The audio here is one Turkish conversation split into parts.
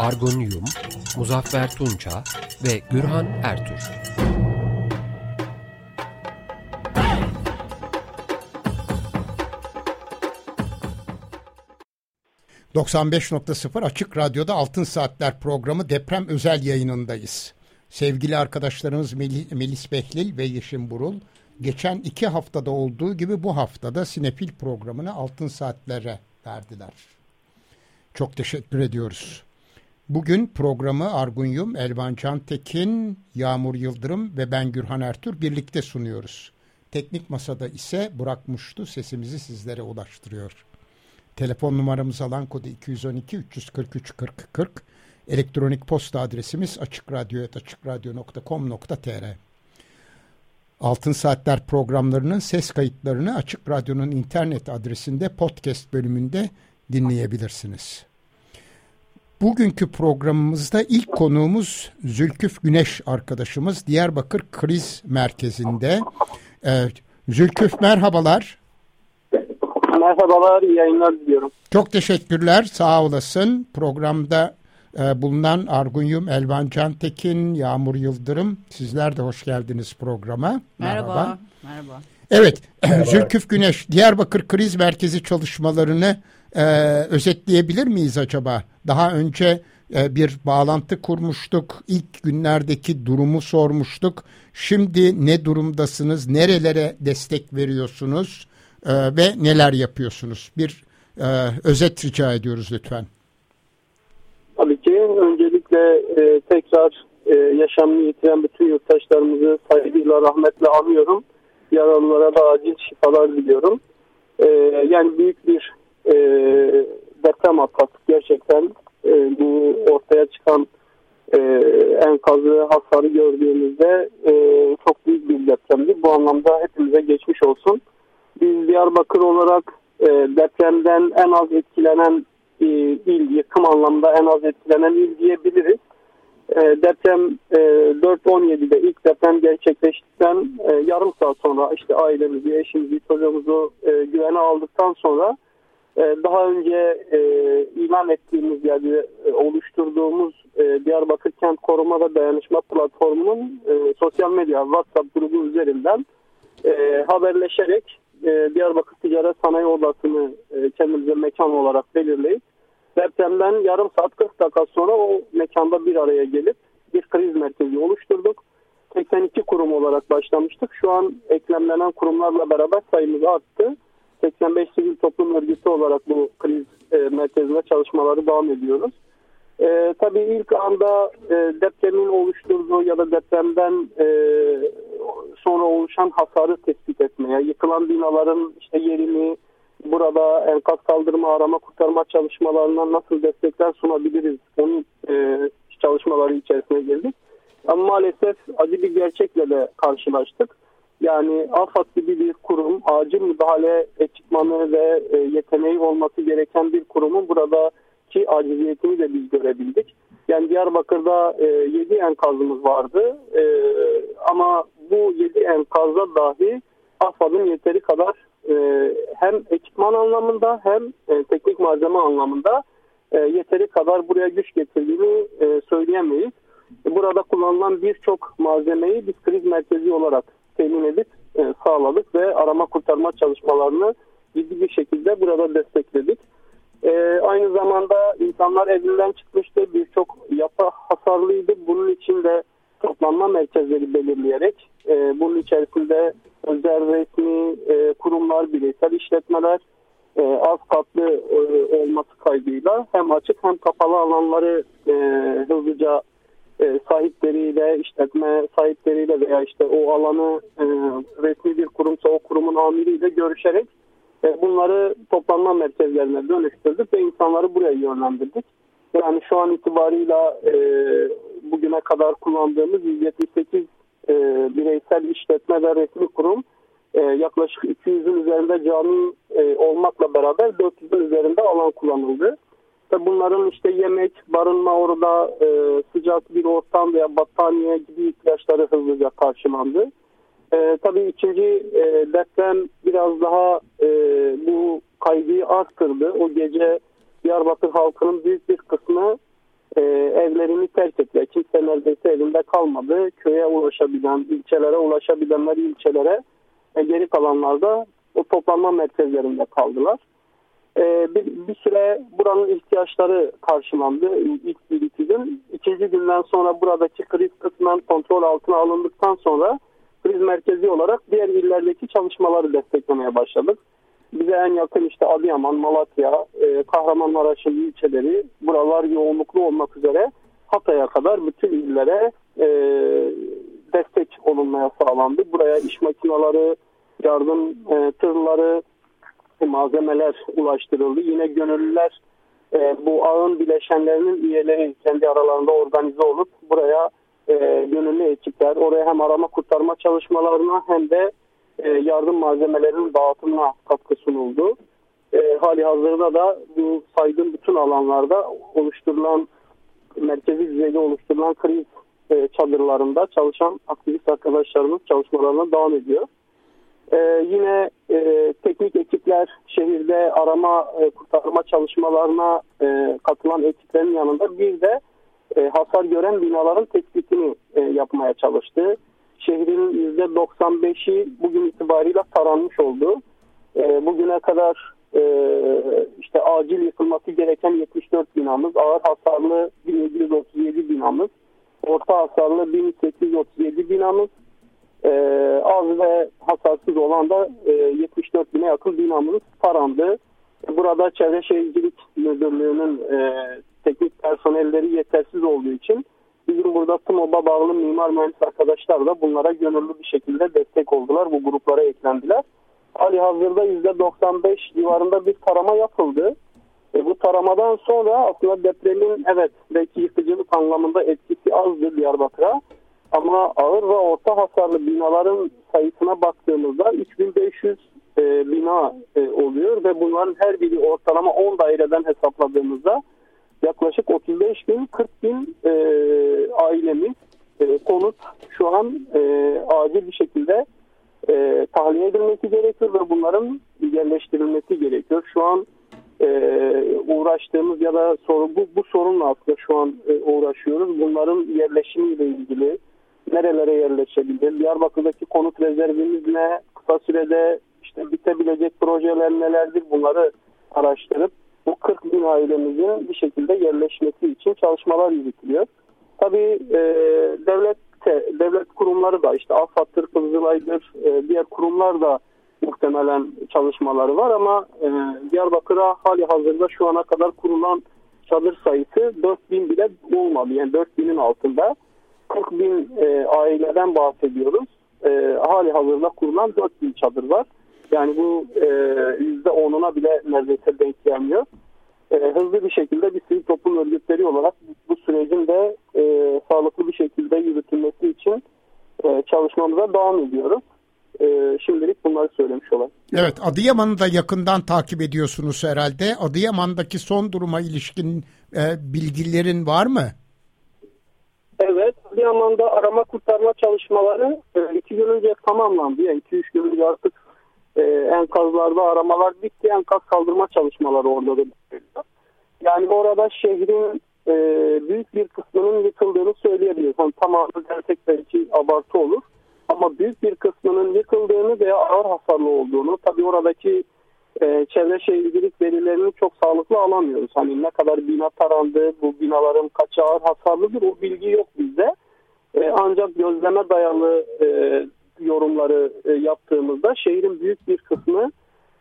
Argun Yum, Muzaffer Tunça ve Gürhan Ertür. ...95.0 Açık Radyo'da Altın Saatler programı deprem özel yayınındayız. Sevgili arkadaşlarımız Melis Behlil ve Yeşim Burul... ...geçen iki haftada olduğu gibi bu haftada Sinefil programını Altın Saatlere verdiler. Çok teşekkür ediyoruz. Bugün programı Argun Yum, Elvan Cantekin, Yağmur Yıldırım ve ben Gürhan Ertür birlikte sunuyoruz. Teknik masada ise Burak Muştu sesimizi sizlere ulaştırıyor. Telefon numaramız alan kodu 212 343 40 40. Elektronik posta adresimiz açıkradyo.com.tr Altın Saatler programlarının ses kayıtlarını Açık Radyo'nun internet adresinde podcast bölümünde dinleyebilirsiniz. Bugünkü programımızda ilk konuğumuz Zülküf Güneş arkadaşımız Diyarbakır Kriz Merkezi'nde. Evet, Zülküf merhabalar. Merhabalar, iyi yayınlar diliyorum. Çok teşekkürler, sağ olasın. Programda e, bulunan Argunyum Elvan Cantekin, Yağmur Yıldırım, sizler de hoş geldiniz programa. Merhaba. Merhaba. Merhaba. Evet, Zülküf Güneş, Diyarbakır Kriz Merkezi çalışmalarını e, özetleyebilir miyiz acaba? Daha önce e, bir bağlantı kurmuştuk. İlk günlerdeki durumu sormuştuk. Şimdi ne durumdasınız? Nerelere destek veriyorsunuz? E, ve neler yapıyorsunuz? Bir e, özet rica ediyoruz lütfen. Tabii ki öncelikle e, tekrar e, yaşamını yitiren bütün yurttaşlarımızı saygıyla rahmetle anıyorum. Yaralılara da acil şifalar diliyorum. E, yani büyük bir e, deprem atlattık gerçekten. E, bu ortaya çıkan e, enkazı hasarı gördüğümüzde e, çok büyük bir depremdi. Bu anlamda hepimize geçmiş olsun. Biz Diyarbakır olarak e, depremden en az etkilenen e, il, yıkım anlamda en az etkilenen il diyebiliriz. E, deprem e, 4.17'de ilk deprem gerçekleştikten e, yarım saat sonra işte ailemizi, eşimizi, çocuğumuzu e, güvene aldıktan sonra daha önce e, ilan ettiğimiz yani e, oluşturduğumuz e, Diyarbakır Kent Koruma ve Dayanışma Platformu'nun e, sosyal medya WhatsApp grubu üzerinden e, haberleşerek e, Diyarbakır Ticaret Sanayi Odası'nı e, kendimize mekan olarak belirleyip depremden yarım saat 40 dakika sonra o mekanda bir araya gelip bir kriz merkezi oluşturduk. 82 kurum olarak başlamıştık. Şu an eklemlenen kurumlarla beraber sayımız arttı. 85 sivil toplum örgütü olarak bu kriz e, merkezinde çalışmaları devam ediyoruz. E, tabii ilk anda e, depremin oluşturduğu ya da depremden e, sonra oluşan hasarı tespit etmeye, yıkılan binaların işte yerini, burada enkaz kaldırma, arama, kurtarma çalışmalarına nasıl destekler sunabiliriz? Onun e, çalışmaları içerisine girdik. Ama maalesef acı bir gerçekle de karşılaştık. Yani AFAD gibi bir kurum acil müdahale ekipmanı ve e, yeteneği olması gereken bir kurumun buradaki aciliyetini de biz görebildik. Yani Diyarbakır'da e, 7 enkazımız vardı e, ama bu 7 enkazda dahi AFAD'ın yeteri kadar e, hem ekipman anlamında hem teknik malzeme anlamında yeteri kadar buraya güç getirdiğini söyleyemeyiz. Burada kullanılan birçok malzemeyi biz kriz merkezi olarak temin edip e, sağladık ve arama kurtarma çalışmalarını ciddi bir şekilde burada destekledik. E, aynı zamanda insanlar evinden çıkmıştı. Birçok yapı hasarlıydı. Bunun için de toplanma merkezleri belirleyerek e, bunun içerisinde özel resmi e, kurumlar, bireysel işletmeler e, az katlı e, olması kaydıyla hem açık hem kapalı alanları e, hızlıca e, sahipleriyle, işletme sahipleriyle veya işte o alanı e, resmi bir kurumsa o kurumun amiriyle görüşerek e, bunları toplanma merkezlerine dönüştürdük ve insanları buraya yönlendirdik. Yani şu an itibarıyla e, bugüne kadar kullandığımız 178 e, bireysel işletme ve resmi kurum yaklaşık 200'ün üzerinde cami olmakla beraber 400'ün üzerinde alan kullanıldı. Bunların işte yemek, barınma orada e, sıcak bir ortam veya battaniye gibi ihtiyaçları hızlıca karşılandı. E, tabii ikinci e, deprem biraz daha e, bu kaygıyı arttırdı. O gece Diyarbakır halkının büyük bir kısmı e, evlerini terk etti. Kimse neredeyse evinde kalmadı. Köye ulaşabilen, ilçelere ulaşabilenler ilçelere e, geri kalanlarda o toplanma merkezlerinde kaldılar. E, bir, bir süre buranın ihtiyaçları karşılandı ilk bir iki gün. İkinci günden sonra buradaki kriz kısmen kontrol altına alındıktan sonra kriz merkezi olarak diğer illerdeki çalışmaları desteklemeye başladık. Bize en yakın işte Adıyaman, Malatya, e, Kahramanmaraş'ın ilçeleri buralar yoğunluklu olmak üzere Hatay'a kadar bütün illere e, destek olunmaya sağlandı. Buraya iş makineleri, yardım e, tırları, malzemeler ulaştırıldı. Yine gönüllüler e, bu ağın bileşenlerinin üyeleri kendi aralarında organize olup buraya e, gönüllü ekipler oraya hem arama kurtarma çalışmalarına hem de e, yardım malzemelerinin dağıtımına katkı sunuldu. E, hali hazırda da bu saydığım bütün alanlarda oluşturulan merkezi düzeyde oluşturulan kriz e, çadırlarında çalışan aktivist arkadaşlarımız çalışmalarına devam ediyor. Ee, yine e, teknik ekipler şehirde arama e, kurtarma çalışmalarına e, katılan ekiplerin yanında bir de e, hasar gören binaların tespitini e, yapmaya çalıştı. Şehrin %95'i bugün itibariyle taranmış oldu. E, bugüne kadar e, işte acil yıkılması gereken 74 binamız, ağır hasarlı 1737 binamız, orta hasarlı 1837 binamız, e, az ve hasarsız olan da e, 74 bine yakın binamız tarandı. Burada Çevre Şehircilik Müdürlüğü'nün e, teknik personelleri yetersiz olduğu için bizim burada TMOB'a bağlı mimar mühendis arkadaşlar da bunlara gönüllü bir şekilde destek oldular. Bu gruplara eklendiler. Ali hazırda %95 civarında bir tarama yapıldı. E, bu taramadan sonra aslında depremin evet belki yıkıcılık anlamında etkisi azdı Diyarbakır'a. Ama ağır ve orta hasarlı binaların sayısına baktığımızda 3500 e, bina e, oluyor ve bunların her biri ortalama 10 daireden hesapladığımızda yaklaşık 35 bin 40 bin e, ailemiz e, konut şu an e, acil bir şekilde e, tahliye edilmesi gerekiyor ve bunların yerleştirilmesi gerekiyor. Şu an e, uğraştığımız ya da soru, bu, bu sorunla aslında şu an e, uğraşıyoruz. Bunların yerleşimiyle ilgili nerelere yerleşebilir? Diyarbakır'daki konut rezervimiz ne? Kısa sürede işte bitebilecek projeler nelerdir? Bunları araştırıp bu 40 bin ailemizin bir şekilde yerleşmesi için çalışmalar yürütülüyor. Tabii e, devlet devlet kurumları da işte AFAD'dır, Kızılay'dır, e, diğer kurumlar da muhtemelen çalışmaları var ama e, Diyarbakır'a hali hazırda şu ana kadar kurulan çadır sayısı 4 bin bile olmadı. Yani 4 binin altında. 40 bin e, aileden bahsediyoruz. E, hali hazırda kurulan 4 bin çadır var. Yani bu e, %10'una bile neredeyse denk gelmiyor. E, hızlı bir şekilde bir sivil toplum örgütleri olarak bu sürecin de e, sağlıklı bir şekilde yürütülmesi için e, çalışmamıza devam ediyoruz. E, şimdilik bunları söylemiş olayım. Evet Adıyaman'ı da yakından takip ediyorsunuz herhalde. Adıyaman'daki son duruma ilişkin e, bilgilerin var mı? Evet, Adıyaman'da arama kurtarma çalışmaları e, iki gün önce tamamlandı. Yani iki üç gün önce artık e, enkazlarda aramalar bitti. Enkaz kaldırma çalışmaları orada da Yani orada şehrin e, büyük bir kısmının yıkıldığını söyleyebiliriz. Yani tamamı dersek belki abartı olur. Ama büyük bir kısmının yıkıldığını veya ağır hasarlı olduğunu, tabii oradaki e, çevre şehircilik verilerini çok sağlıklı alamıyoruz. Hani ne kadar bina tarandı, bu binaların kaçı ağır hasarlıdır o bilgi yok bizde. E, ancak gözleme dayalı e, yorumları e, yaptığımızda şehrin büyük bir kısmı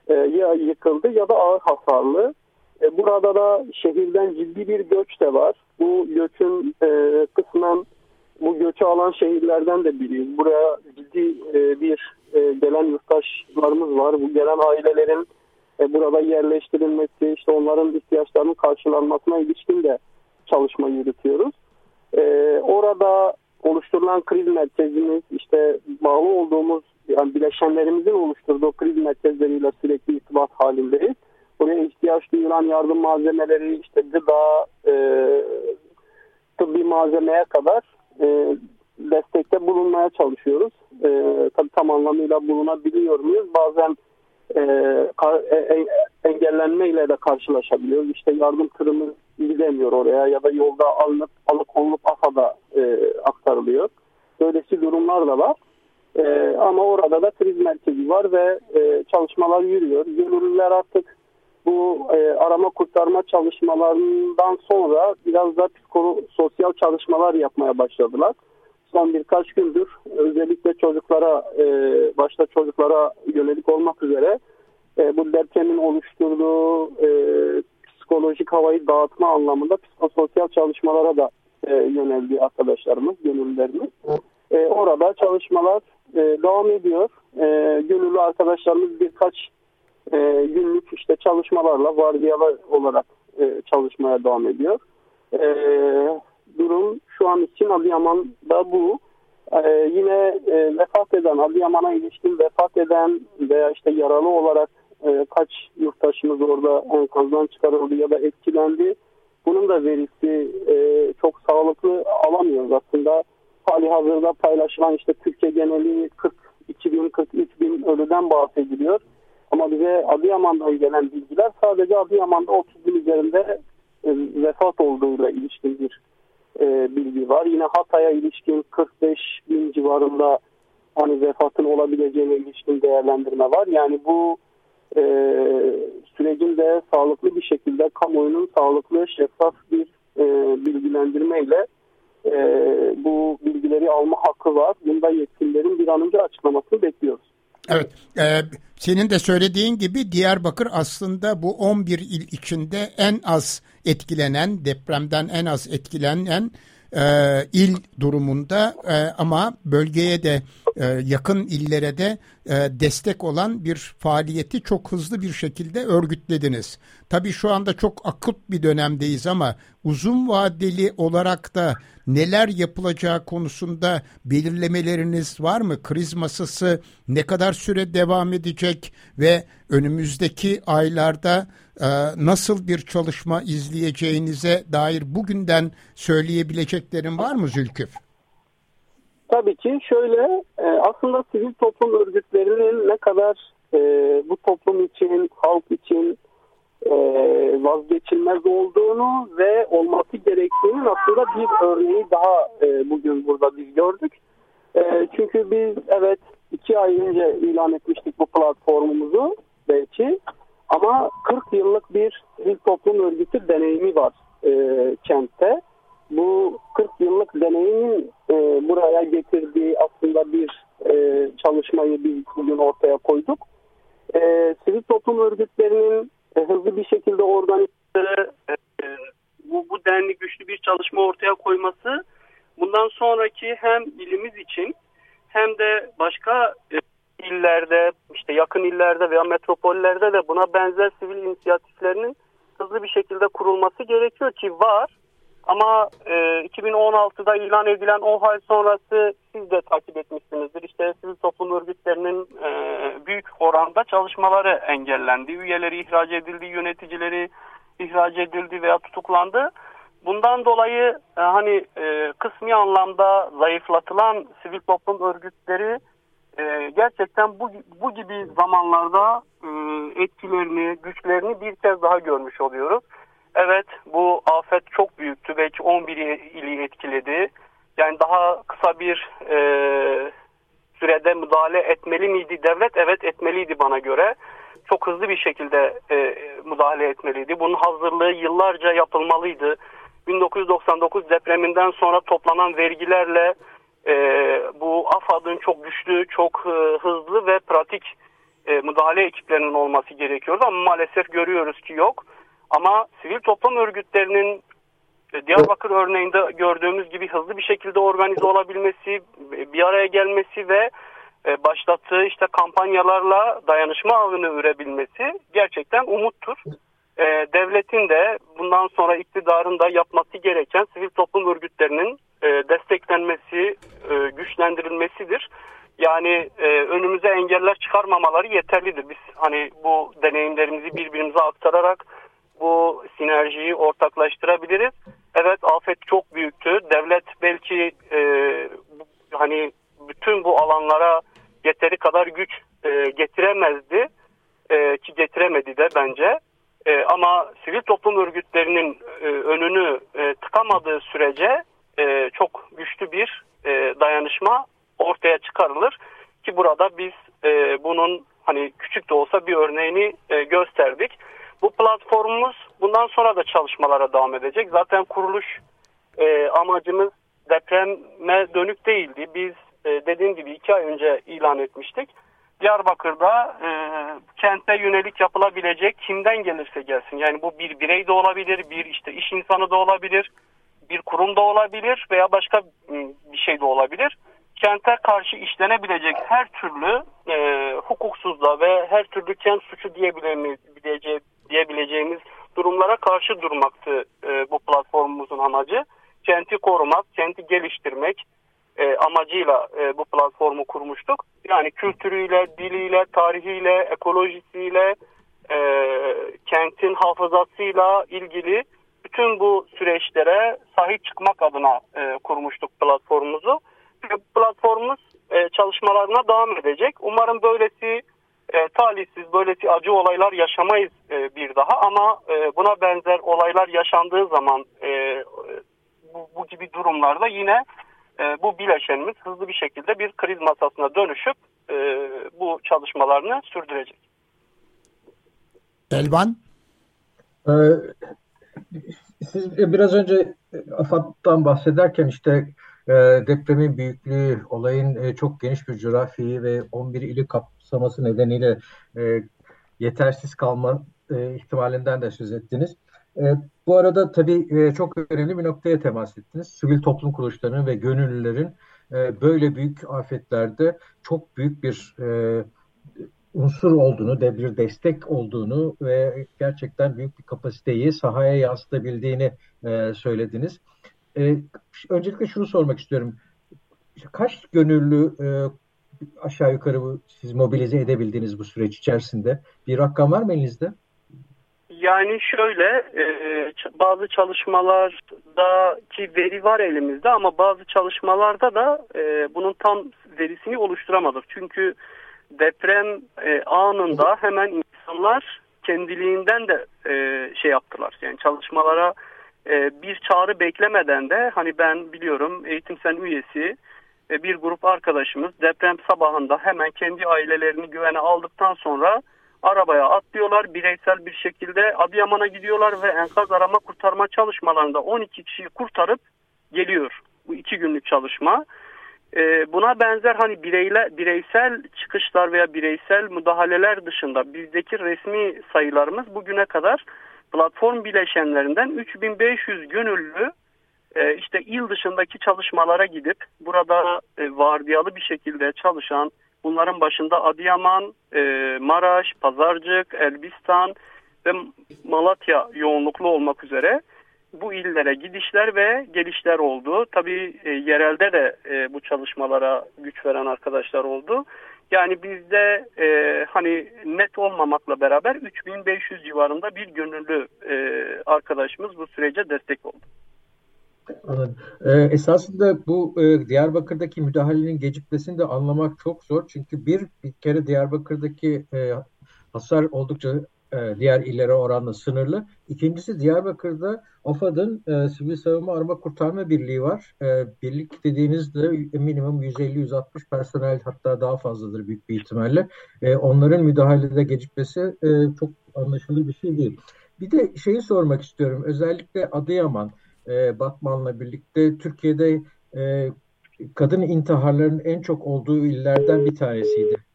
e, ya yıkıldı ya da ağır hasarlı. E, burada da şehirden ciddi bir göç de var. Bu göçün e, kısmen bu göçü alan şehirlerden de biriyiz. Buraya ciddi e, bir e, gelen yurttaşlarımız var. Bu gelen ailelerin e, burada yerleştirilmesi, işte onların ihtiyaçlarının karşılanmasına ilişkin de çalışma yürütüyoruz. E, orada oluşturulan kriz merkezimiz işte bağlı olduğumuz yani bileşenlerimizin oluşturduğu kriz merkezleriyle sürekli irtibat halindeyiz. Buraya ihtiyaç duyulan yardım malzemeleri işte gıda, e, tıbbi malzemeye kadar e, destekte bulunmaya çalışıyoruz. E, tabii tam anlamıyla bulunabiliyor muyuz? Bazen e, e, e, engellenmeyle de karşılaşabiliyoruz. İşte yardım tırımız gidemiyor oraya ya da yolda alınıp alıkonulup AFAD'a e, aktarılıyor. Böylesi durumlar da var. E, ama orada da kriz merkezi var ve e, çalışmalar yürüyor. Gönüllüler artık bu e, arama kurtarma çalışmalarından sonra biraz da psikososyal çalışmalar yapmaya başladılar. Son birkaç gündür özellikle çocuklara e, başta çocuklara yönelik olmak üzere e, bu depremin oluşturduğu e, psikolojik havayı dağıtma anlamında psikososyal çalışmalara da e, yöneldi arkadaşlarımız, gönüllülerimiz. E, orada çalışmalar e, devam ediyor. E, gönüllü arkadaşlarımız birkaç e, günlük işte çalışmalarla vardiyalı olarak e, çalışmaya devam ediyor. E, durum şu an için Adıyaman'da bu. Ee, yine e, vefat eden, Adıyaman'a ilişkin vefat eden veya işte yaralı olarak e, kaç yurttaşımız orada enkazdan çıkarıldı ya da etkilendi. Bunun da verisi e, çok sağlıklı alamıyoruz aslında. Hali hazırda paylaşılan işte Türkiye geneli 42 bin, 43 bin ölüden bahsediliyor. Ama bize Adıyaman'dan gelen bilgiler sadece Adıyaman'da 30 bin üzerinde e, vefat olduğuyla ilişkin bir e, bilgi var. Yine Hatay'a ilişkin 45 bin civarında hani vefatın olabileceğine ilişkin değerlendirme var. Yani bu e, sürecin de sağlıklı bir şekilde kamuoyunun sağlıklı şeffaf bir e, bilgilendirmeyle e, bu bilgileri alma hakkı var. Bunda yetkililerin bir an önce açıklamasını bekliyoruz. Evet, e, senin de söylediğin gibi Diyarbakır aslında bu 11 il içinde en az etkilenen, depremden en az etkilenen e, il durumunda e, ama bölgeye de e, yakın illere de e, destek olan bir faaliyeti çok hızlı bir şekilde örgütlediniz. Tabii şu anda çok akut bir dönemdeyiz ama uzun vadeli olarak da neler yapılacağı konusunda belirlemeleriniz var mı? Kriz masası ne kadar süre devam edecek ve önümüzdeki aylarda nasıl bir çalışma izleyeceğinize dair bugünden söyleyebileceklerin var mı Zülküf? Tabii ki şöyle e, aslında sivil toplum örgütlerinin ne kadar e, bu toplum için, halk için e, vazgeçilmez olduğunu ve olması gerektiğinin aslında bir örneği daha bugün burada biz gördük. Çünkü biz evet iki ay önce ilan etmiştik bu platformumuzu belki ama 40 yıllık bir sivil toplum örgütü deneyimi var e, kentte. Bu 40 yıllık deneyimin e, buraya getirdiği aslında bir e, çalışmayı biz bugün ortaya koyduk. E, sivil toplum örgütlerinin e, hızlı bir şekilde organize e, bu, bu denli güçlü bir çalışma ortaya koyması bundan sonraki hem ilimiz için hem de başka e, illerde işte yakın illerde veya metropollerde de buna benzer sivil inisiyatiflerinin hızlı bir şekilde kurulması gerekiyor ki var. Ama e, 2016'da ilan edilen o hal sonrası siz de takip etmişsinizdir. İşte sivil toplum örgütlerinin e, büyük oranda çalışmaları engellendi. Üyeleri ihraç edildi, yöneticileri ihraç edildi veya tutuklandı. Bundan dolayı e, hani e, kısmi anlamda zayıflatılan sivil toplum örgütleri e, gerçekten bu, bu gibi zamanlarda e, etkilerini, güçlerini bir kez daha görmüş oluyoruz. Evet bu afet çok büyüktü. Belki 11 ili etkiledi. Yani daha kısa bir e, sürede müdahale etmeli miydi devlet? Evet etmeliydi bana göre. Çok hızlı bir şekilde e, müdahale etmeliydi. Bunun hazırlığı yıllarca yapılmalıydı. 1999 depreminden sonra toplanan vergilerle e, bu AFAD'ın çok güçlü, çok e, hızlı ve pratik e, müdahale ekiplerinin olması gerekiyordu ama maalesef görüyoruz ki yok. Ama sivil toplum örgütlerinin e, Diyarbakır örneğinde gördüğümüz gibi hızlı bir şekilde organize olabilmesi, bir araya gelmesi ve e, başlattığı işte kampanyalarla dayanışma ağını ürebilmesi gerçekten umuttur. e, devletin de bundan sonra iktidarın da yapması gereken sivil toplum örgütlerinin e, desteklenmesi, e, güçlendirilmesidir. Yani e, önümüze engeller çıkarmamaları yeterlidir. Biz hani bu deneyimlerimizi birbirimize aktararak bu sinerjiyi ortaklaştırabiliriz. Evet afet çok büyüktü. Devlet belki e, hani bütün bu alanlara yeteri kadar güç e, getiremezdi e, ki getiremedi de bence. E, ama sivil toplum örgütlerinin e, önünü e, tıkamadığı sürece e, çok güçlü bir e, dayanışma ortaya çıkarılır ki burada biz e, bunun hani küçük de olsa bir örneğini e, gösterdik. Bu platformumuz bundan sonra da çalışmalara devam edecek. Zaten kuruluş e, amacımız depreme dönük değildi. Biz e, dediğim gibi iki ay önce ilan etmiştik. Diyarbakır'da e, kente yönelik yapılabilecek kimden gelirse gelsin. Yani bu bir birey de olabilir, bir işte iş insanı da olabilir, bir kurum da olabilir veya başka bir şey de olabilir. Kente karşı işlenebilecek her türlü e, hukuksuzluğa ve her türlü kent suçu diyebileceğimiz, diyebileceğimiz durumlara karşı durmaktı e, bu platformumuzun amacı. Kenti korumak, kenti geliştirmek, e, amacıyla e, bu platformu kurmuştuk. Yani kültürüyle, diliyle, tarihiyle, ekolojisiyle, e, kentin hafızasıyla ilgili bütün bu süreçlere sahip çıkmak adına e, kurmuştuk platformumuzu. Ve platformumuz e, çalışmalarına devam edecek. Umarım böylesi e, talihsiz, böylesi acı olaylar yaşamayız e, bir daha ama e, buna benzer olaylar yaşandığı zaman e, bu, bu gibi durumlarda yine e, bu bileşenimiz hızlı bir şekilde bir kriz masasına dönüşüp e, bu çalışmalarını sürdürecek. Elvan? Ee, siz biraz önce AFAD'dan bahsederken işte e, depremin büyüklüğü, olayın e, çok geniş bir coğrafyayı ve 11 ili kapsaması nedeniyle e, yetersiz kalma e, ihtimalinden de söz ettiniz. E, bu arada tabii e, çok önemli bir noktaya temas ettiniz. Sivil toplum kuruluşlarının ve gönüllülerin e, böyle büyük afetlerde çok büyük bir e, unsur olduğunu, de bir destek olduğunu ve gerçekten büyük bir kapasiteyi sahaya yansıtabildiğini e, söylediniz. E, öncelikle şunu sormak istiyorum. Kaç gönüllü e, aşağı yukarı bu, siz mobilize edebildiniz bu süreç içerisinde? Bir rakam var mı elinizde? Yani şöyle e, bazı çalışmalardaki veri var elimizde ama bazı çalışmalarda da e, bunun tam verisini oluşturamadık. Çünkü deprem e, anında hemen insanlar kendiliğinden de e, şey yaptılar. Yani çalışmalara e, bir çağrı beklemeden de hani ben biliyorum eğitim sen üyesi e, bir grup arkadaşımız deprem sabahında hemen kendi ailelerini güvene aldıktan sonra arabaya atlıyorlar. Bireysel bir şekilde Adıyaman'a gidiyorlar ve enkaz arama kurtarma çalışmalarında 12 kişiyi kurtarıp geliyor. Bu iki günlük çalışma. Ee, buna benzer hani bireyle, bireysel çıkışlar veya bireysel müdahaleler dışında bizdeki resmi sayılarımız bugüne kadar platform bileşenlerinden 3500 gönüllü e, işte il dışındaki çalışmalara gidip burada e, vardiyalı bir şekilde çalışan Bunların başında Adıyaman, e, Maraş, Pazarcık, Elbistan ve Malatya yoğunluklu olmak üzere bu illere gidişler ve gelişler oldu. Tabii e, yerelde de e, bu çalışmalara güç veren arkadaşlar oldu. Yani bizde e, hani net olmamakla beraber 3500 civarında bir gönüllü e, arkadaşımız bu sürece destek oldu. Ee, esasında bu e, Diyarbakır'daki müdahalenin gecikmesini de anlamak çok zor. Çünkü bir, bir kere Diyarbakır'daki e, hasar oldukça e, diğer illere oranla sınırlı. İkincisi Diyarbakır'da AFAD'ın e, Sivil Savunma Arama Kurtarma Birliği var. E, birlik dediğinizde minimum 150-160 personel hatta daha fazladır büyük bir ihtimalle. E, onların müdahalede gecikmesi e, çok anlaşılır bir şey değil. Bir de şeyi sormak istiyorum. Özellikle Adıyaman e, Batman'la birlikte Türkiye'de e, kadın intiharlarının en çok olduğu illerden bir tanesiydi.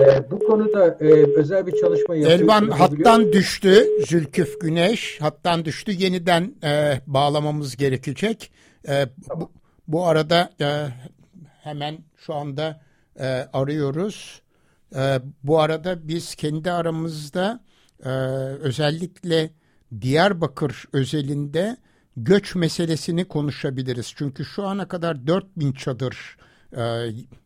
E, bu konuda e, özel bir çalışma yapıyor. Elvan hattan düştü. Zülküf Güneş hattan düştü. Yeniden e, bağlamamız gerekecek. E, bu, bu arada e, hemen şu anda e, arıyoruz. E, bu arada biz kendi aramızda e, özellikle Diyarbakır özelinde göç meselesini konuşabiliriz. Çünkü şu ana kadar 4000 çadır e,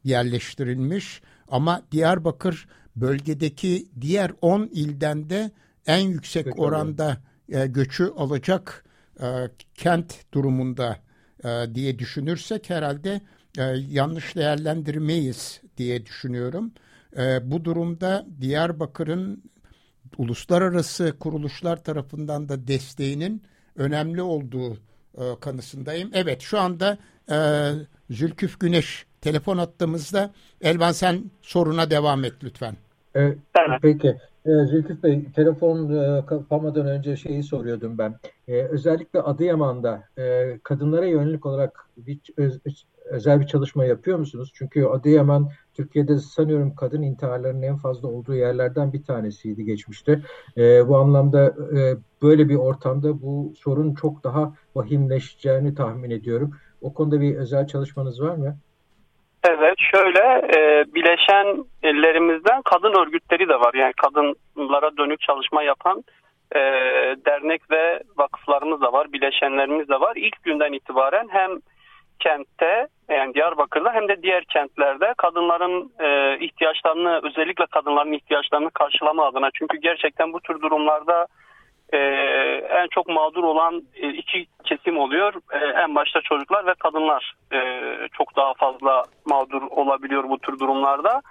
yerleştirilmiş ama Diyarbakır bölgedeki diğer 10 ilden de en yüksek Peki, oranda e, göçü alacak e, kent durumunda e, diye düşünürsek herhalde e, yanlış değerlendirmeyiz diye düşünüyorum. E, bu durumda Diyarbakır'ın uluslararası kuruluşlar tarafından da desteğinin önemli olduğu e, kanısındayım. Evet şu anda e, Zülküf Güneş telefon attığımızda Elvan sen soruna devam et lütfen. Evet, peki. Ee, Zülküf Bey, telefon e, kapamadan önce şeyi soruyordum ben. Ee, özellikle Adıyaman'da e, kadınlara yönelik olarak bir öz, özel bir çalışma yapıyor musunuz? Çünkü Adıyaman Türkiye'de sanıyorum kadın intiharlarının en fazla olduğu yerlerden bir tanesiydi geçmişte. E, bu anlamda e, böyle bir ortamda bu sorun çok daha vahimleşeceğini tahmin ediyorum. O konuda bir özel çalışmanız var mı? Evet şöyle e, bileşen ellerimizden kadın örgütleri de var. Yani kadınlara dönük çalışma yapan e, dernek ve vakıflarımız da var. Bileşenlerimiz de var. İlk günden itibaren hem kentte yani Diyarbakır'da hem de diğer kentlerde kadınların e, ihtiyaçlarını özellikle kadınların ihtiyaçlarını karşılama adına çünkü gerçekten bu tür durumlarda e, en çok mağdur olan e, iki kesim oluyor. E, en başta çocuklar ve kadınlar e, çok daha fazla mağdur olabiliyor bu tür durumlarda.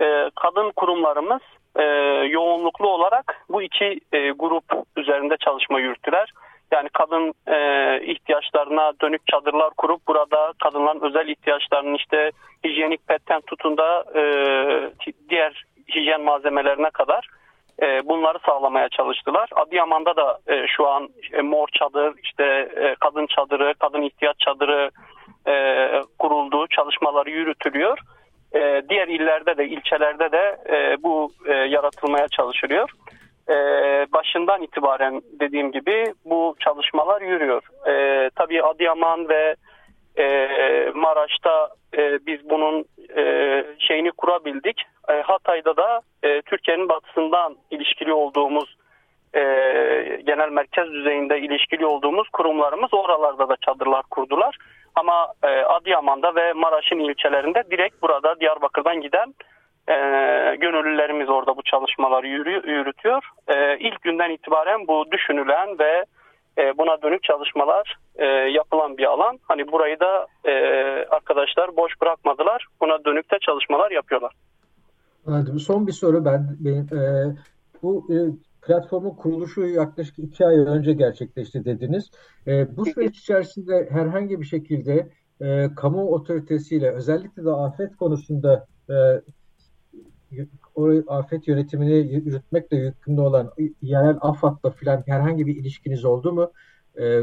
E, kadın kurumlarımız e, yoğunluklu olarak bu iki e, grup üzerinde çalışma yürüttüler. Yani kadın e, ihtiyaçlarına dönük çadırlar kurup burada kadınların özel ihtiyaçlarının işte hijyenik petten tutun da e, diğer hijyen malzemelerine kadar e, bunları sağlamaya çalıştılar. Adıyaman'da da e, şu an e, mor çadır, işte e, kadın çadırı, kadın ihtiyaç çadırı e, kurulduğu çalışmaları yürütülüyor. E, diğer illerde de ilçelerde de e, bu e, yaratılmaya çalışılıyor e, başından itibaren dediğim gibi bu çalışmalar yürüyor. E, tabii Adıyaman ve e, Maraş'ta e, biz bunun e, şeyini kurabildik. E, Hatay'da da e, Türkiye'nin batısından ilişkili olduğumuz e, genel merkez düzeyinde ilişkili olduğumuz kurumlarımız oralarda da çadırlar kurdular. Ama e, Adıyaman'da ve Maraş'ın ilçelerinde direkt burada Diyarbakır'dan giden e, gönüllülerimiz orada bu çalışmaları yürü, yürütüyor. E, ilk günden itibaren bu düşünülen ve e, buna dönük çalışmalar e, yapılan bir alan. Hani burayı da e, arkadaşlar boş bırakmadılar. Buna dönük de çalışmalar yapıyorlar. Anladım. Son bir soru ben benim, e, bu e, platformun kuruluşu yaklaşık iki ay önce gerçekleşti dediniz. E, bu süreç içerisinde herhangi bir şekilde e, kamu otoritesiyle özellikle de afet konusunda e, o afet yönetimini yürütmekle yükümlü olan yerel AFAD'la filan herhangi bir ilişkiniz oldu mu? Ee,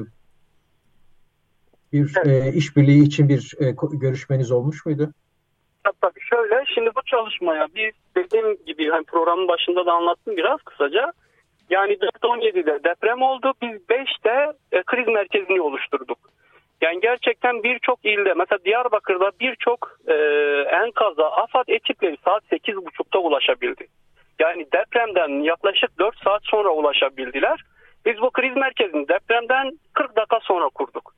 bir evet. e, işbirliği için bir e, görüşmeniz olmuş muydu? Tabii şöyle, şimdi bu çalışmaya bir dediğim gibi hani programın başında da anlattım biraz kısaca. Yani 4-17'de deprem oldu. Biz 5'te e, kriz merkezini oluşturduk. Yani gerçekten birçok ilde mesela Diyarbakır'da birçok e, enkaza AFAD ekipleri saat 8.30'da ulaşabildi. Yani depremden yaklaşık 4 saat sonra ulaşabildiler. Biz bu kriz merkezini depremden 40 dakika sonra kurduk.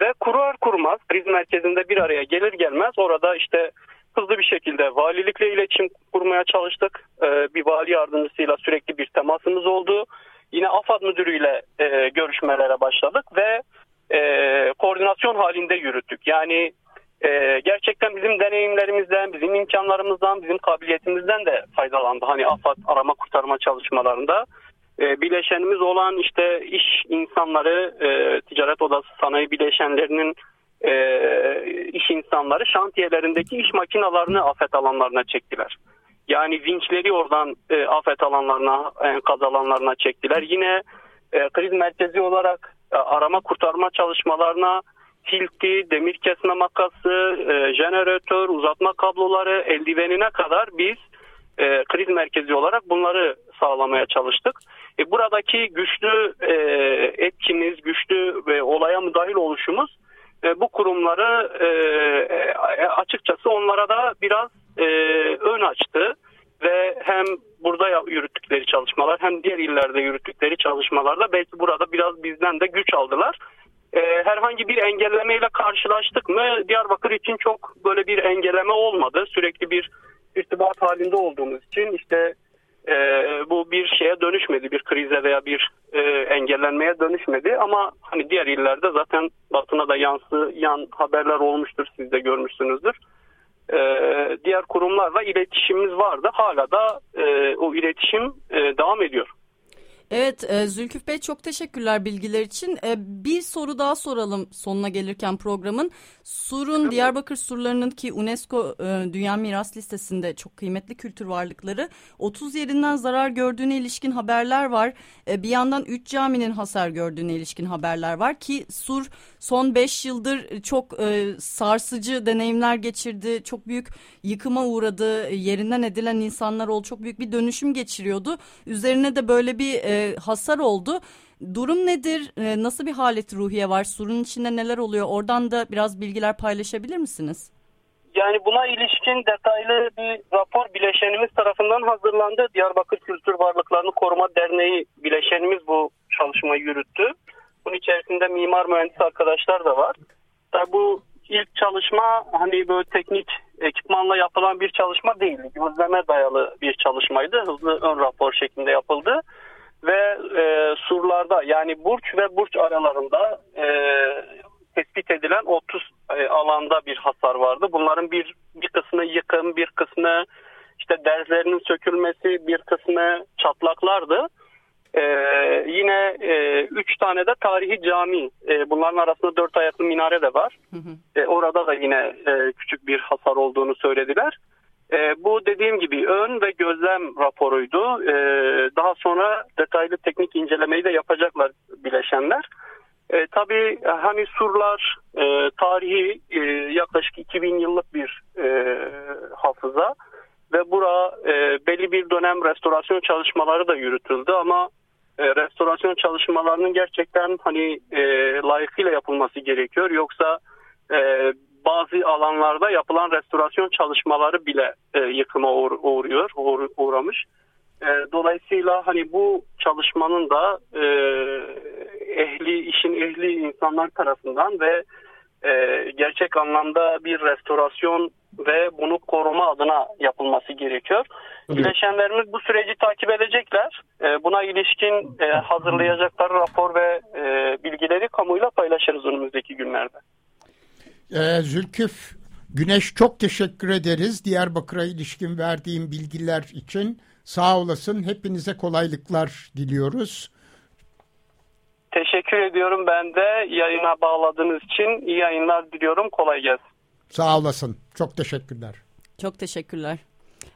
Ve kurar kurmaz kriz merkezinde bir araya gelir gelmez orada işte hızlı bir şekilde valilikle iletişim kurmaya çalıştık. Ee, bir vali yardımcısıyla sürekli bir temasımız oldu. Yine AFAD müdürüyle e, görüşmelere başladık ve e, koordinasyon halinde yürüttük. Yani e, gerçekten bizim deneyimlerimizden, bizim imkanlarımızdan, bizim kabiliyetimizden de faydalandı. Hani AFAD arama kurtarma çalışmalarında. E, bileşenimiz olan işte iş insanları, e, ticaret odası sanayi bileşenlerinin e, iş insanları şantiyelerindeki iş makinalarını afet alanlarına çektiler. Yani vinçleri oradan e, afet alanlarına, enkaz alanlarına çektiler. Yine e, kriz merkezi olarak arama kurtarma çalışmalarına tilki, demir kesme makası, e, jeneratör, uzatma kabloları, eldivenine kadar biz e, kriz merkezi olarak bunları sağlamaya çalıştık. E, buradaki güçlü e, etkimiz, güçlü ve olaya müdahil oluşumuz e, bu kurumları e, e, açıkçası onlara da biraz e, ön açtı yürüttükleri çalışmalar hem diğer yerlerde yürüttükleri çalışmalarda belki burada biraz bizden de güç aldılar. E, herhangi bir engellemeyle karşılaştık mı Diyarbakır için çok böyle bir engelleme olmadı. Sürekli bir irtibat halinde olduğumuz için işte e, bu bir şeye dönüşmedi. Bir krize veya bir e, engellenmeye dönüşmedi. Ama hani diğer illerde zaten basına da yansıyan haberler olmuştur. Siz de görmüşsünüzdür. E, diğer kurumlarla iletişimimiz vardı. Hala da e, o iletişim e, devam ediyor. Evet e, Zülküf Bey çok teşekkürler bilgiler için. E, bir soru daha soralım sonuna gelirken programın. Sur'un Diyarbakır surlarının ki UNESCO e, Dünya Miras Listesi'nde çok kıymetli kültür varlıkları 30 yerinden zarar gördüğüne ilişkin haberler var. E, bir yandan 3 caminin hasar gördüğüne ilişkin haberler var ki Sur son 5 yıldır çok e, sarsıcı deneyimler geçirdi. Çok büyük yıkıma uğradı. Yerinden edilen insanlar oldu. Çok büyük bir dönüşüm geçiriyordu. Üzerine de böyle bir e, hasar oldu. Durum nedir? E, nasıl bir halet ruhiye var? Surun içinde neler oluyor? Oradan da biraz bilgiler paylaşabilir misiniz? Yani buna ilişkin detaylı bir rapor bileşenimiz tarafından hazırlandı. Diyarbakır Kültür Varlıklarını Koruma Derneği bileşenimiz bu çalışmayı yürüttü. Bunun içerisinde mimar mühendis arkadaşlar da var. Tabi bu ilk çalışma hani böyle teknik ekipmanla yapılan bir çalışma değil. Gözleme dayalı bir çalışmaydı. Hızlı ön rapor şeklinde yapıldı. Ve e, surlarda yani burç ve burç aralarında e, tespit edilen 30 e, alanda bir hasar vardı. Bunların bir bir kısmı yıkım, bir kısmı işte derzlerinin sökülmesi, bir kısmı çatlaklardı. Ee, yine e, üç tane de tarihi cami. E, bunların arasında dört ayaklı minare de var. Hı hı. E, orada da yine e, küçük bir hasar olduğunu söylediler. E, bu dediğim gibi ön ve gözlem raporuydu. E, daha sonra detaylı teknik incelemeyi de yapacaklar bileşenler. E, tabii hani surlar e, tarihi e, yaklaşık 2000 yıllık bir e, hafıza ve bura e, belli bir dönem restorasyon çalışmaları da yürütüldü ama e, restorasyon çalışmalarının gerçekten hani e, layıkıyla yapılması gerekiyor. Yoksa e, bazı alanlarda yapılan restorasyon çalışmaları bile e, yıkıma uğr uğruyor, uğr uğramış. E, dolayısıyla hani bu çalışmanın da e, ehli işin ehli insanlar tarafından ve e, gerçek anlamda bir restorasyon ve bunu koruma adına yapılması gerekiyor. Bileşenlerimiz bu süreci takip edecekler. E, buna ilişkin e, hazırlayacakları rapor ve e, bilgileri kamuyla paylaşırız önümüzdeki günlerde. Ee, Zülküf Güneş çok teşekkür ederiz Diyarbakır'a ilişkin verdiğim bilgiler için. Sağ olasın. Hepinize kolaylıklar diliyoruz. Teşekkür ediyorum ben de yayına bağladığınız için. iyi yayınlar diliyorum. Kolay gelsin. Sağ olasın. Çok teşekkürler. Çok teşekkürler.